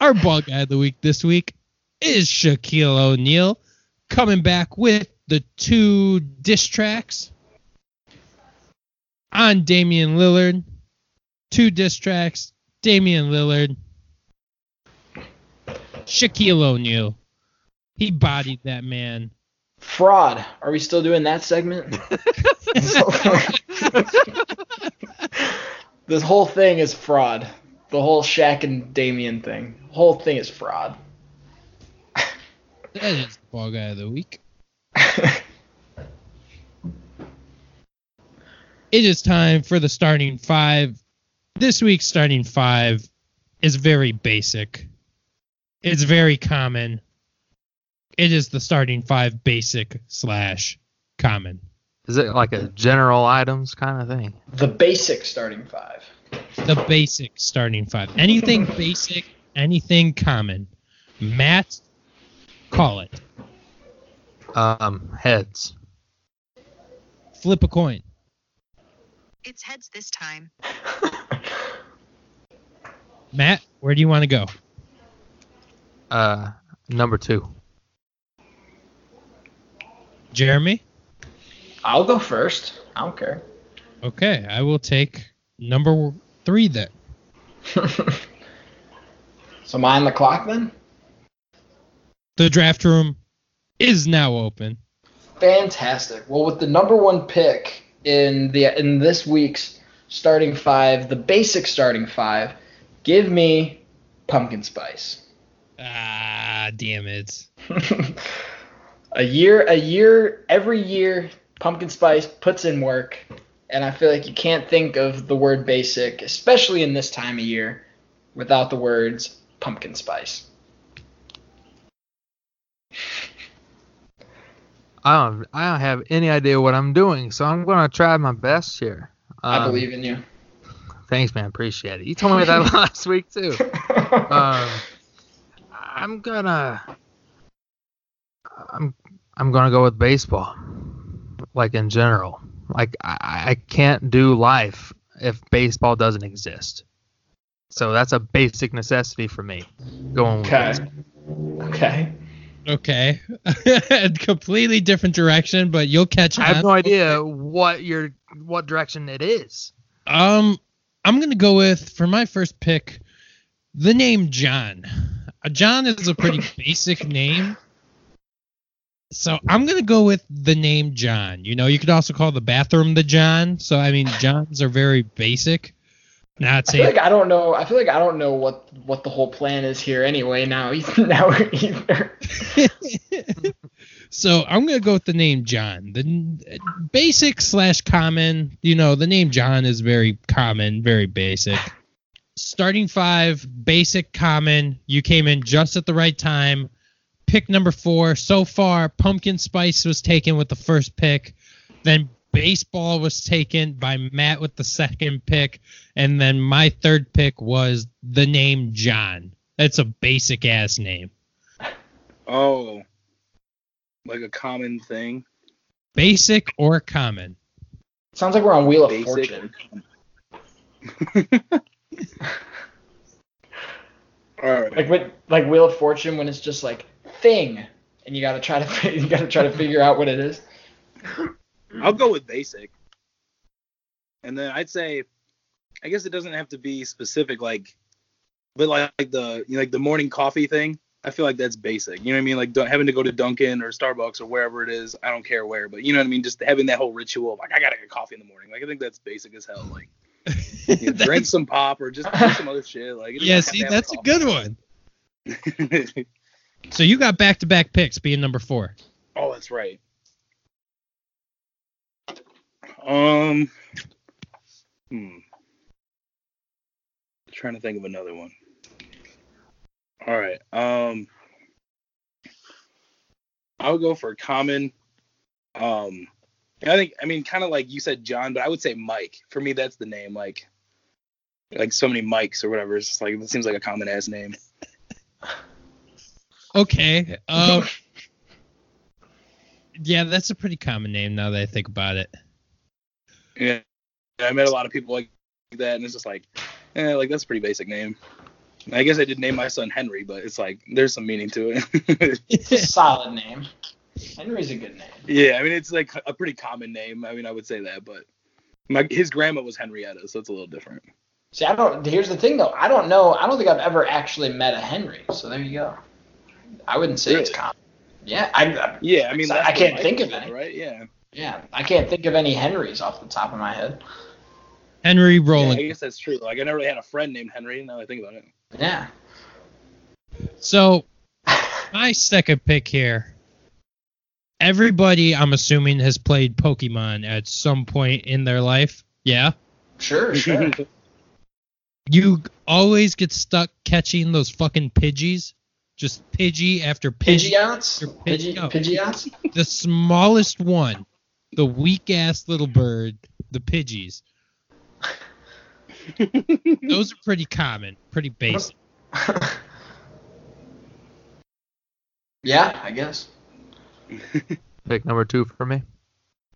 Our ball guy of the week this week is Shaquille O'Neal, coming back with the two diss tracks on Damian Lillard. Two diss tracks, Damian Lillard, Shaquille O'Neal. He bodied that man. Fraud. Are we still doing that segment? [LAUGHS] this whole thing is fraud. The whole Shaq and Damian thing. The whole thing is fraud. That is the ball guy of the week. [LAUGHS] It is time for the starting five. This week's starting five is very basic. It's very common. It is the starting five basic slash common. Is it like a general items kind of thing? the basic starting five. The basic starting five. Anything [LAUGHS] basic, anything common. Matt, call it. Um, heads. Flip a coin. It's heads this time. [LAUGHS] Matt, where do you want to go? Uh, number two. Jeremy? I'll go first. I don't care. Okay, I will take number three then. [LAUGHS] so mind the clock then? The draft room is now open. Fantastic. Well, with the number one pick in the in this week's starting five, the basic starting five, Give me pumpkin spice. Ah, damn it. [LAUGHS] a year, a year, every year, pumpkin spice puts in work, and I feel like you can't think of the word basic, especially in this time of year, without the words pumpkin spice. I don't I don't have any idea what I'm doing, so I'm gonna try my best here. I Um, believe in you. Thanks, man. Appreciate it. You told me that [LAUGHS] last week too. [LAUGHS] Um, I'm gonna I'm I'm gonna go with baseball. Like in general. Like I, I can't do life if baseball doesn't exist. So that's a basic necessity for me. Going with okay. baseball. Okay. Okay. [LAUGHS] Completely different direction, but you'll catch I have on. no idea what your what direction it is. Um, I'm gonna go with for my first pick, the name John. Uh, John is a pretty [LAUGHS] basic name, so I'm gonna go with the name John. You know, you could also call the bathroom the John. So I mean, Johns are very basic. Not I feel like I don't know. I feel like I don't know what what the whole plan is here anyway. Now, [LAUGHS] now either. [LAUGHS] so I'm gonna go with the name John. The basic slash common. You know, the name John is very common, very basic. Starting five, basic, common. You came in just at the right time. Pick number four. So far, pumpkin spice was taken with the first pick. Then baseball was taken by Matt with the second pick, and then my third pick was the name John. That's a basic ass name. Oh, like a common thing. Basic or common? Sounds like we're on Wheel of Fortune. [LAUGHS] All right. Like with like Wheel of Fortune when it's just like thing, and you gotta try to [LAUGHS] you gotta try to figure out what it is. I'll go with basic. And then I'd say, I guess it doesn't have to be specific, like, but like, like the you know, like the morning coffee thing. I feel like that's basic. You know what I mean? Like don't, having to go to Dunkin' or Starbucks or wherever it is. I don't care where, but you know what I mean. Just having that whole ritual of like I gotta get coffee in the morning. Like I think that's basic as hell. Like you know, [LAUGHS] drink some pop or just do some other shit. Like yeah, see, that's a coffee. good one. [LAUGHS] So you got back to back picks being number four. Oh, that's right. Um, hmm. Trying to think of another one. All right. Um, I would go for common. Um, I think I mean kind of like you said John, but I would say Mike. For me, that's the name. Like, like so many Mikes or whatever. It's just like it seems like a common ass name. [LAUGHS] Okay. Um, [LAUGHS] yeah, that's a pretty common name now that I think about it. Yeah, I met a lot of people like that, and it's just like, eh, like that's a pretty basic name. I guess I did name my son Henry, but it's like there's some meaning to it. [LAUGHS] It's a solid name. Henry's a good name. yeah, I mean it's like a pretty common name. I mean I would say that, but my his grandma was Henrietta, so it's a little different. See, I don't. Here's the thing, though. I don't know. I don't think I've ever actually met a Henry. So there you go. I wouldn't say it's common. Yeah, I, I Yeah, I mean I that's can't think of is, any. right? Yeah. yeah, I can't think of any Henrys off the top of my head. Henry yeah. I guess that's true. Like I never really had a friend named Henry. Now I think about it. Yeah. So my second pick here. Everybody, I'm assuming, has played Pokemon at some point in their life. Yeah. Sure, sure. [LAUGHS] You always get stuck catching those fucking Pidgeys. Just Pidgey after Pidgey. Pidgeots? Your Pidgey, Pidge- Pidgeots? The smallest one. The weak ass little bird. The Pidgeys. [LAUGHS] Those are pretty common. Pretty basic. [LAUGHS] yeah, I guess. [LAUGHS] Pick number two for me.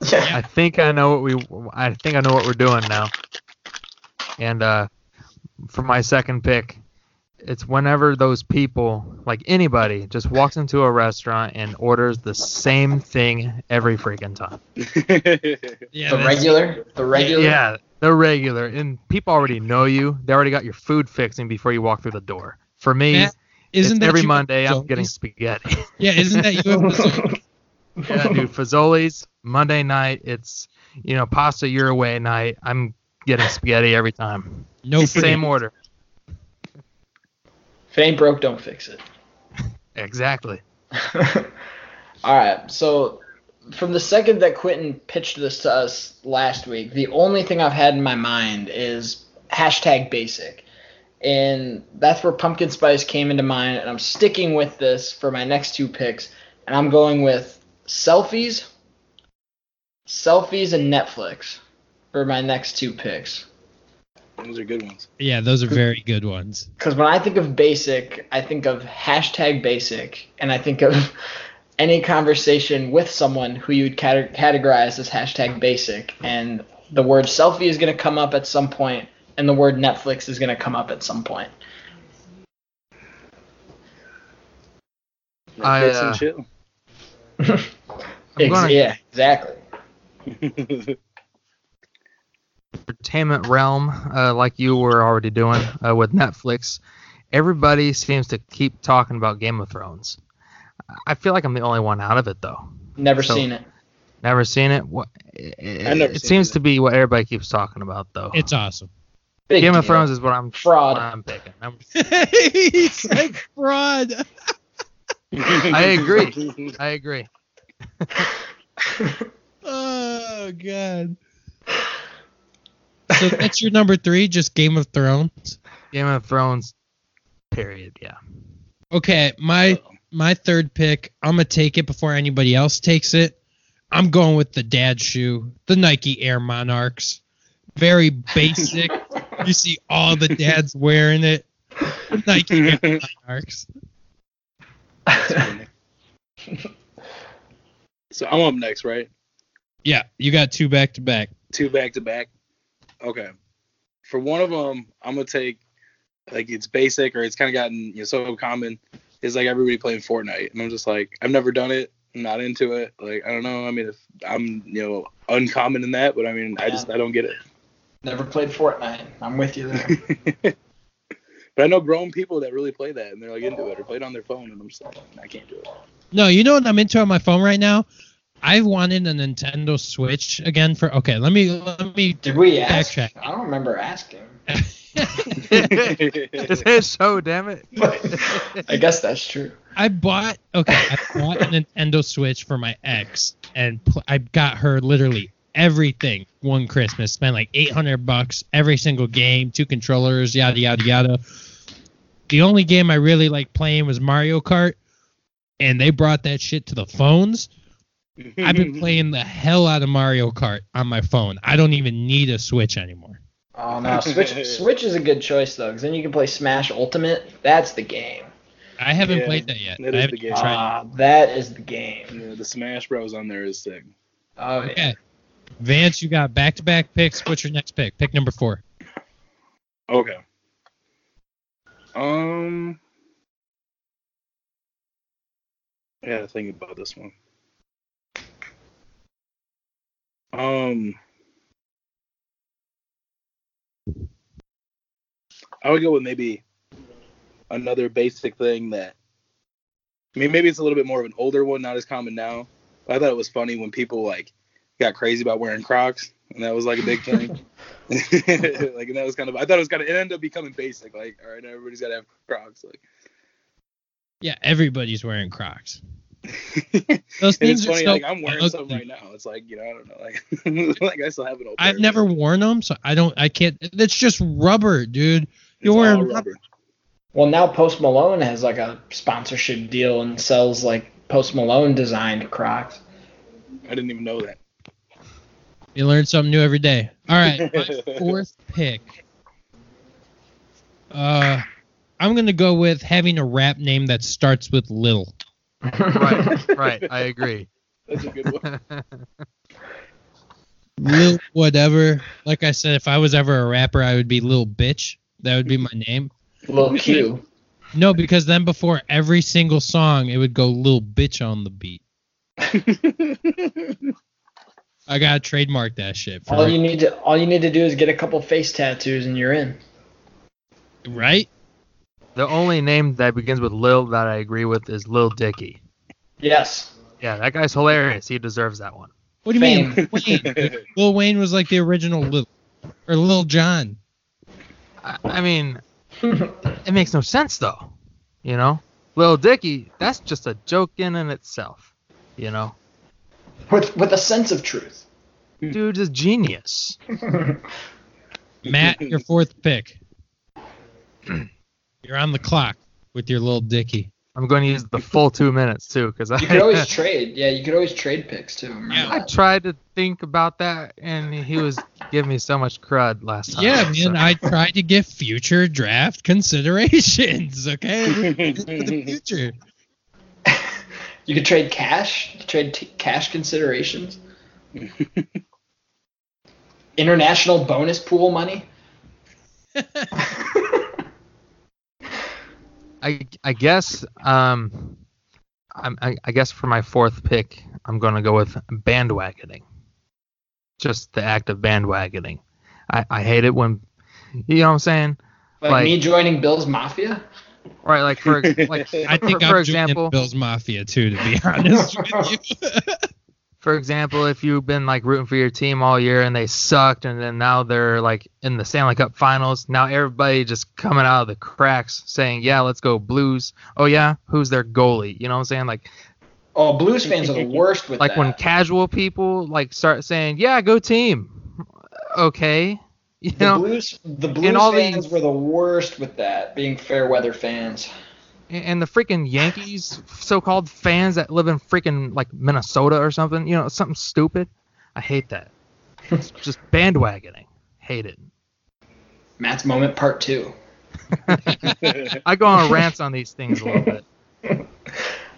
Yeah. I think I know what we. I think I know what we're doing now. And uh, for my second pick, it's whenever those people, like anybody, just walks into a restaurant and orders the same thing every freaking time. [LAUGHS] Yeah, the regular? The regular? Yeah, the regular, and people already know you. They already got your food fixing before you walk through the door. For me, Matt, Isn't that every you- Monday I'm getting spaghetti. Yeah, isn't that you? and [LAUGHS] Fazoli's? yeah, dude, Fazoli's Monday night. It's you know pasta your way night. I'm getting spaghetti every time. No Same order. If it ain't broke, don't fix it. [LAUGHS] Exactly. [LAUGHS] All right. So from the second that Quentin pitched this to us last week, the only thing I've had in my mind is hashtag basic. And that's where pumpkin spice came into mind, and I'm sticking with this for my next two picks. And I'm going with selfies, selfies, and Netflix for my next two picks. Those are good ones. Yeah, those are very good ones. Because when I think of basic, I think of hashtag basic, and I think of [LAUGHS] any conversation with someone who you would cate- categorize as hashtag basic. And the word selfie is going to come up at some point, and the word Netflix is going to come up at some point. I, uh, and chill. [LAUGHS] I'm Ex- gonna- yeah, exactly. [LAUGHS] entertainment realm, uh, like you were already doing uh, with Netflix, everybody seems to keep talking about Game of Thrones. I feel like I'm the only one out of it though. Never So- seen it. Never seen it. What? It, never it seen seems it. to be what everybody keeps talking about though. It's awesome. Big Game of. Thrones is what I'm Fraud. what I'm picking. I'm- [LAUGHS] he said fraud. [LAUGHS] I agree. [LAUGHS] I agree. Oh god. So that's your number three, just Game of Thrones. Game of Thrones. Period. Yeah. Okay, my my third pick. I'm gonna take it before anybody else takes it. I'm going with the dad shoe, the Nike Air Monarchs. Very basic. [LAUGHS] you see all the dads wearing it. The Nike Air [LAUGHS] Monarchs. so I'm up next, right? Yeah, you got two back to back. Two back to back. Okay. For one of them, I'm gonna take like it's basic or it's kind of gotten you know so common. Is like everybody playing Fortnite, and I'm just like I've never done it. I'm not into it. Like I don't know. I mean, if I'm you know uncommon in that, but I mean I just I don't get it. Never played Fortnite. I'm with you there. [LAUGHS] but I know grown people that really play that and they're like into it or play it on their phone, and I'm just like I can't do it. No, you know what I'm into on my phone right now? I wanted a Nintendo Switch again for okay, let me let me Did we ask? Backtrack. I don't remember asking. [LAUGHS] It's his show, damn it. [LAUGHS] I guess that's true. I bought okay, I bought a Nintendo Switch for my ex, and pl- I got her literally everything one Christmas. Spent like 800 bucks every single game, two controllers, yada yada yada. The only game I really like playing was Mario Kart, and they brought that shit to the phones. I've been [LAUGHS] playing the hell out of Mario Kart on my phone. I don't even need a Switch anymore. Oh no, Switch [LAUGHS] Switch is a good choice though, because then you can play Smash Ultimate. That's the game. I haven't Yeah, played that yet. that I the game. tried it. Ah, that is the game. Yeah, the Smash Bros on there is sick. Oh yeah. Vance, you got back to back picks. What's your next pick? Pick number four. Okay. Um. I gotta think about this one. Um. I would go with maybe another basic thing that. I mean, maybe it's a little bit more of an older one, not as common now. But I thought it was funny when people like got crazy about wearing Crocs, and that was like a big thing. [LAUGHS] [LAUGHS] like, and that was kind of. I thought it was kind of. It ended up becoming basic. Like, all right, everybody's got to have Crocs. Like, Yeah, everybody's wearing Crocs. [LAUGHS] and Those it's things are funny. so like, I'm wearing some right now. It's like, you know, I don't know. Like, [LAUGHS] like I still have an old. I've but never worn them, so I don't. I can't. It's just rubber, dude. You're all wearing rubber. Well, now Post Malone has like a sponsorship deal and sells like Post Malone designed Crocs. I didn't even know that. You learn something new every day. All right, [LAUGHS] fourth pick. Uh, I'm gonna go with having a rap name that starts with Lil. Right, right. I agree. [LAUGHS] That's a good one. [LAUGHS] Lil whatever. Like I said, if I was ever a rapper, I would be Lil Bitch. That would be my name. Little Q. No, because then before every single song, it would go Lil Bitch on the beat. [LAUGHS] I gotta trademark that shit. For All you need to all you need to do is get a couple face tattoos and you're in. right? The only name that begins with Lil that I agree with is Lil Dicky. Yes. Yeah, that guy's hilarious. He deserves that one. What do you Fame. mean? Wayne? [LAUGHS] Lil Wayne was like the original Lil or Lil Jon. I, I mean, it makes no sense though. You know, Lil Dicky, that's just a joke in and itself. You know, With with a sense of truth. dude's a genius. [LAUGHS] Matt, your fourth pick. [CLEARS THROAT] You're on the clock with your little dicky. I'm going to use the full two minutes too, because I You could always [LAUGHS] trade. Yeah, you could always trade picks too. Yeah. I tried to think about that, and he was giving me so much crud last time. Yeah, so- man, I tried to get future draft [LAUGHS] considerations, okay? For the future. [LAUGHS] You could trade cash. Trade t- cash considerations. International bonus pool money. I I guess um, I'm, I I guess for my fourth pick, I'm gonna go with bandwagoning. Just the act of bandwagoning. I I hate it when, you know what I'm saying? Like, Like- me joining Bill's Mafia. Right, like for like [LAUGHS] I think for, I'm for example, Bill's Mafia too, to be honest with you. [LAUGHS] [LAUGHS] for example, if you've been like rooting for your team all year and they sucked, and then now they're like in the Stanley Cup Finals, now everybody just coming out of the cracks saying, "Yeah, let's go Blues." Oh yeah, who's their goalie? You know what I'm saying? Like Oh, Blues fans are the [LAUGHS] worst with that. like that. when casual people like start saying, "Yeah, go team." Okay, you the know, Blues, the Blues fans these- were the worst with that, being fair weather fans. And and the freaking Yankees so-called fans that live in freaking like Minnesota or something, you know, something stupid. I hate that. It's [LAUGHS] just bandwagoning. Hate it. Matt's moment part two. [LAUGHS] I go on rants on these things a little bit. [LAUGHS]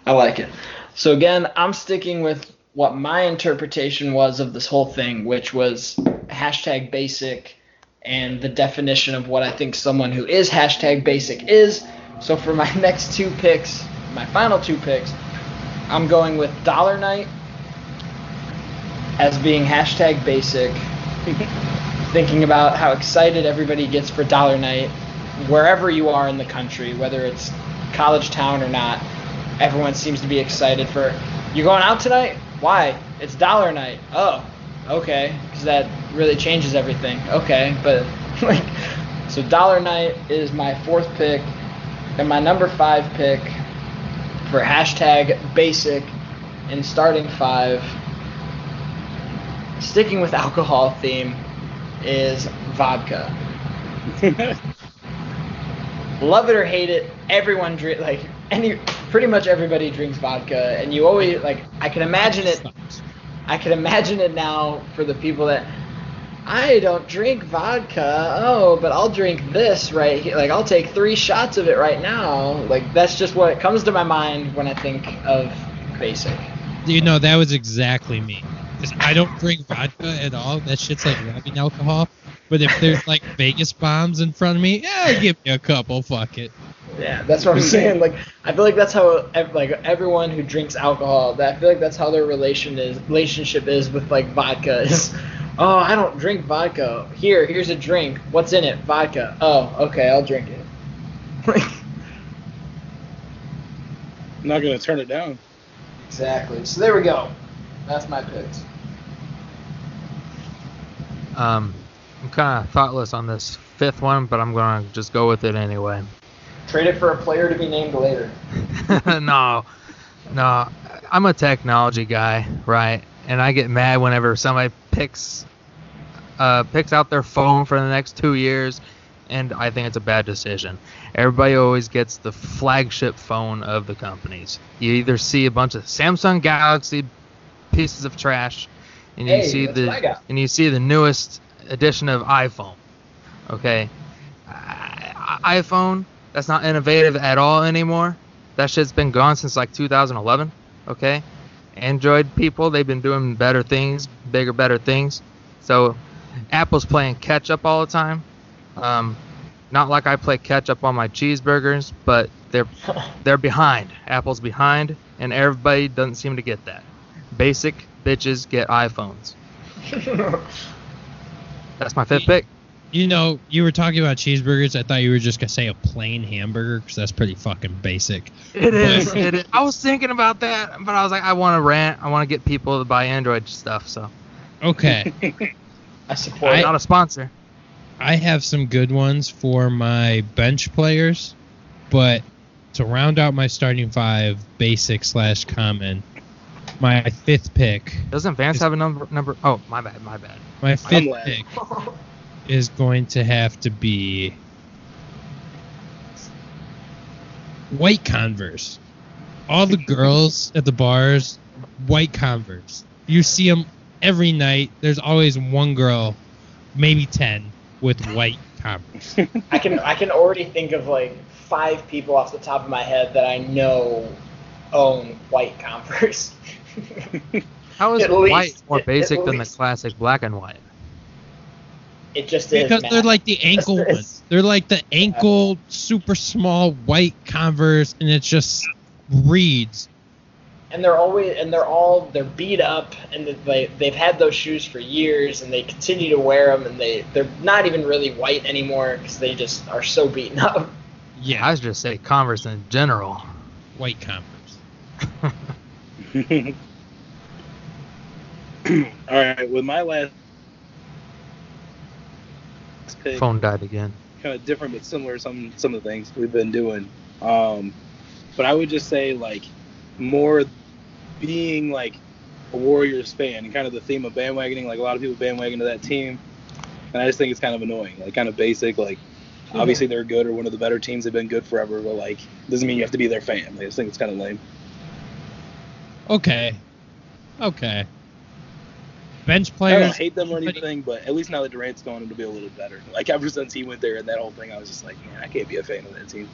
I like it. So again, I'm sticking with what my interpretation was of this whole thing, which was hashtag basic and the definition of what I think someone who is hashtag basic is. So for my [LAUGHS] next two picks, my final two picks, I'm going with Dollar Night as being hashtag basic. [LAUGHS] Thinking about how excited everybody gets for Dollar Night, wherever you are in the country, whether it's college town or not, everyone seems to be excited for. You going out tonight? Why? It's Dollar Night. Oh, okay, because that really changes everything. Okay, but [LAUGHS] like, so Dollar Night is my fourth pick, and my number five pick for hashtag basic in starting five. Sticking with [LAUGHS] alcohol theme is vodka. [LAUGHS] Love it or hate it, everyone drink like any pretty much everybody drinks vodka, and you always like I can imagine it. I can imagine it now for the people that I don't drink vodka. Oh, but I'll drink this right here. Like I'll take three shots of it right now. Like that's just what comes to my mind when I think of basic. You know, that was exactly me. 'Cause I don't drink vodka at all. That shit's like rubbing alcohol. But if there's like [LAUGHS] Vegas bombs in front of me, yeah, give me a couple. Fuck it. Yeah, that's what I'm [LAUGHS] saying. Like, I feel like that's how like everyone who drinks alcohol. That I feel like that's how their relation is relationship is with like vodka. Is [LAUGHS] oh, I don't drink vodka. Here, here's a drink. What's in it? Vodka. Oh, okay, I'll drink it. I'm [LAUGHS] not gonna turn it down. exactly. So there we go. That's my picks. Um, I'm kind of thoughtless on this fifth one, but I'm gonna just go with it anyway. Trade it for a player to be named later. [LAUGHS] no, no, I'm a technology guy, right? And I get mad whenever somebody picks uh, picks out their phone for the next two years, and I think it's a bad decision. Everybody always gets the flagship phone of the companies. You either see a bunch of Samsung Galaxy pieces of trash, and you Hey, see that's what I the and you see the newest edition of iPhone. Okay, I- iPhone that's not innovative at all anymore. That shit's been gone since like 2011. Okay, Android people they've been doing better things, bigger, better things. So Apple's playing catch up all the time. Um, not like I play catch up on my cheeseburgers, but they're [LAUGHS] they're behind. Apple's behind, and everybody doesn't seem to get that. Basic bitches get iPhones. [LAUGHS] That's my fifth pick. You know, you were talking about cheeseburgers. I thought you were just gonna say a plain hamburger because that's pretty fucking basic. It is. It is. I was thinking about that, but I was like, I want to rant. I want to get people to buy Android stuff. So Okay, [LAUGHS] I support I- not a sponsor. I have some good ones for my bench players, but to round out my starting five, basic slash common, my fifth pick, Doesn't Vance Is- have a number? Number? Oh, my bad. My bad. my fifth pick [LAUGHS] is going to have to be white Converse. All the [LAUGHS] girls at the bars, white Converse. You see them every night. There's always one girl, maybe ten, with white [LAUGHS] Converse. I can I can already think of like five people off the top of my head that I know own white Converse. [LAUGHS] How is At white least- more basic than the classic black and white? it just is. because man. they're like the ankle It's- ones. They're like the ankle super small white Converse, and it just reads. And they're always and they're all they're beat up and they they've had those shoes for years and they continue to wear them and they they're not even really white anymore because they just are so beaten up. Yeah, I should just say Converse in general. white Converse. [LAUGHS] All right, with my last pick, Phone died again. kind of different but similar some some of the things we've been doing. Um, but I would just say like more being like a Warriors fan and kind of the theme of bandwagoning. Like a lot of people bandwagon to that team, and I just think it's kind of annoying. Like kind of basic. Like obviously they're good or one of the better teams. They've been good forever, but like doesn't mean you have to be their fan. I just think it's kind of lame. Okay, okay. Bench I players. don't hate them or anything, but at least now that Durant's gone, it'll be a little better. Like ever since he went there and that whole thing, I was just like, man, I can't be a fan of that team.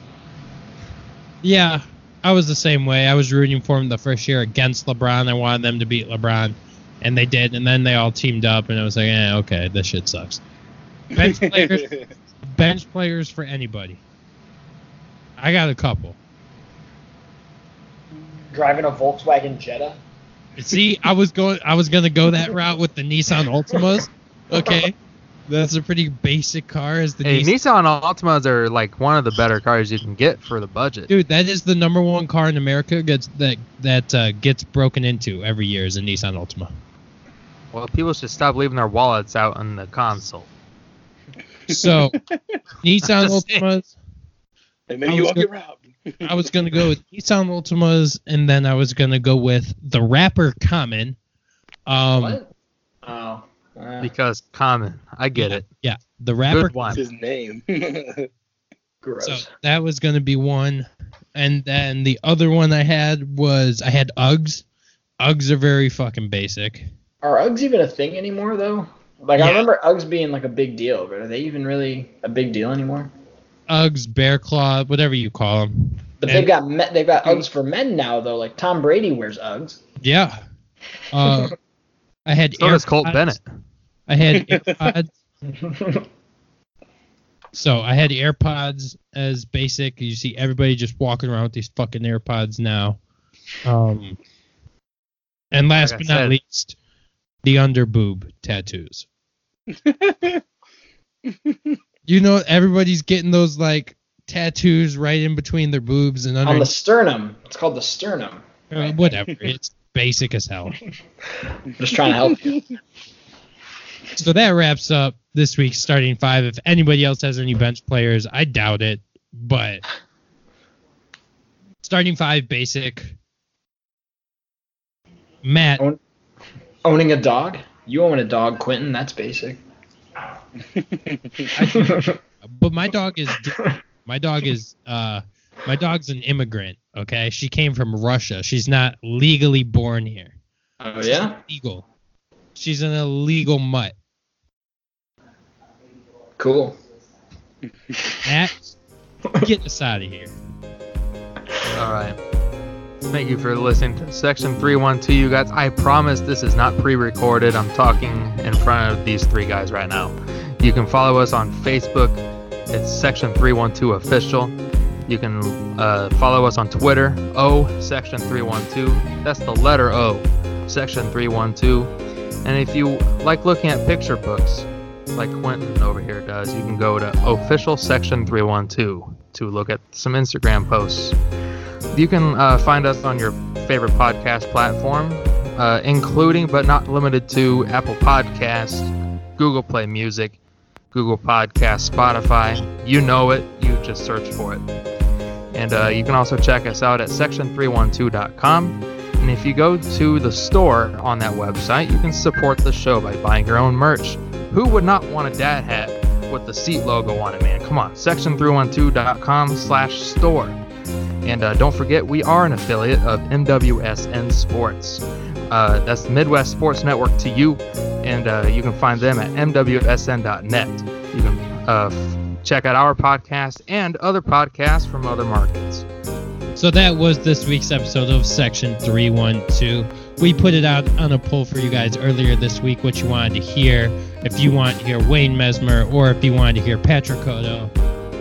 Yeah, I was the same way. I was rooting for them the first year against LeBron. I wanted them to beat LeBron, and they did. And then they all teamed up, and I was like, eh, okay, this shit sucks. Bench players, [LAUGHS] bench players for anybody. I got a couple. Driving a Volkswagen Jetta. See, I was going, I was gonna go that route with the Nissan Ultimas. Okay, that's a pretty basic car. Is the Hey, Nissan? Nissan Altimas are like one of the better cars you can get for the budget. Dude, that is the number one car in America gets that that uh, gets broken into every year is a Nissan Altima. Well, people should stop leaving their wallets out on the console. So, [LAUGHS] Nissan Altimas. saying. Ultimas. And maybe you was won't get robbed. I was gonna go with Nissan Ultimas, and then I was gonna go with the rapper Common. Um, what? Oh. Uh, Because common, I get it. Yeah, the rapper. Good his name. [LAUGHS] gross. So that was gonna be one, and then the other one I had was I had Uggs. Uggs are very fucking basic. Are Uggs even a thing anymore though? Like Yeah. I remember Uggs being like a big deal, but are they even really a big deal anymore? Uggs, Bear Claw, whatever you call them. But And- they've got me- they've got Uggs for men now though. Like Tom Brady wears Uggs. Yeah. Uh, [LAUGHS] I had So does Colt Bennett. I had AirPods. [LAUGHS] So I had AirPods as basic. You see everybody just walking around with these fucking AirPods now. Um, and last Like I but not said. least, the under boob tattoos. [LAUGHS] You know, everybody's getting those like tattoos right in between their boobs and On the sternum. It's called the sternum. uh, whatever. It's basic as hell. I'm [LAUGHS] just trying to help you. [LAUGHS] So that wraps up this week's starting five. If anybody else has any bench players, I doubt it, but starting five basic. Matt, Own- Owning a dog? You own a dog, Quentin. That's basic. [LAUGHS] but my dog is my dog is uh my dog's an immigrant. Okay, she came from Russia. She's not legally born here. Oh yeah. Legal. She's an illegal mutt. Cool. Matt, get us out of here. All right. Thank you for listening to Section 312, you guys. I promise this is not pre recorded. I'm talking in front of these three guys right now. You can follow us on Facebook. It's Section 312 Official. You can uh, follow us on Twitter, O Section 312. That's the letter O, Section 312. And if you like looking at picture books, like Quentin over here does, you can go to Official Section 312 to look at some Instagram posts. You can uh, find us on your favorite podcast platform, uh, including but not limited to Apple Podcasts, Google Play Music, Google Podcasts, Spotify. You know it. You just search for it. And uh, you can also check us out at section312.com. And if you go to the store on that website, you can support the show by buying your own merch. Who would not want a dad hat with the seat logo on it, man? Come on, section312.com slash store. And uh, don't forget, we are an affiliate of MWSN Sports. Uh, that's the Midwest Sports Network to you, and uh, you can find them at MWSN.net. You can uh, check out our podcast and other podcasts from other markets. So that was this week's episode of Section 312. We put it out on a poll for you guys earlier this week what you wanted to hear. If you want to hear Wayne Messmer or if you wanted to hear Patrick Cotto,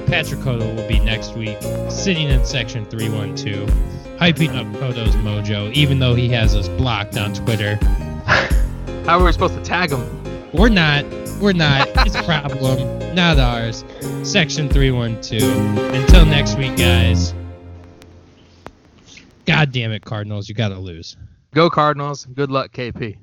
Patrick Cotto will be next week, sitting in Section 312, hyping up Cotto's mojo, even though he has us blocked on Twitter. [LAUGHS] How are we supposed to tag them? We're not. We're not. It's a problem, not ours. Section 312. Until next week, guys. God damn it, Cardinals. You got to lose. Go Cardinals. Good luck, KP.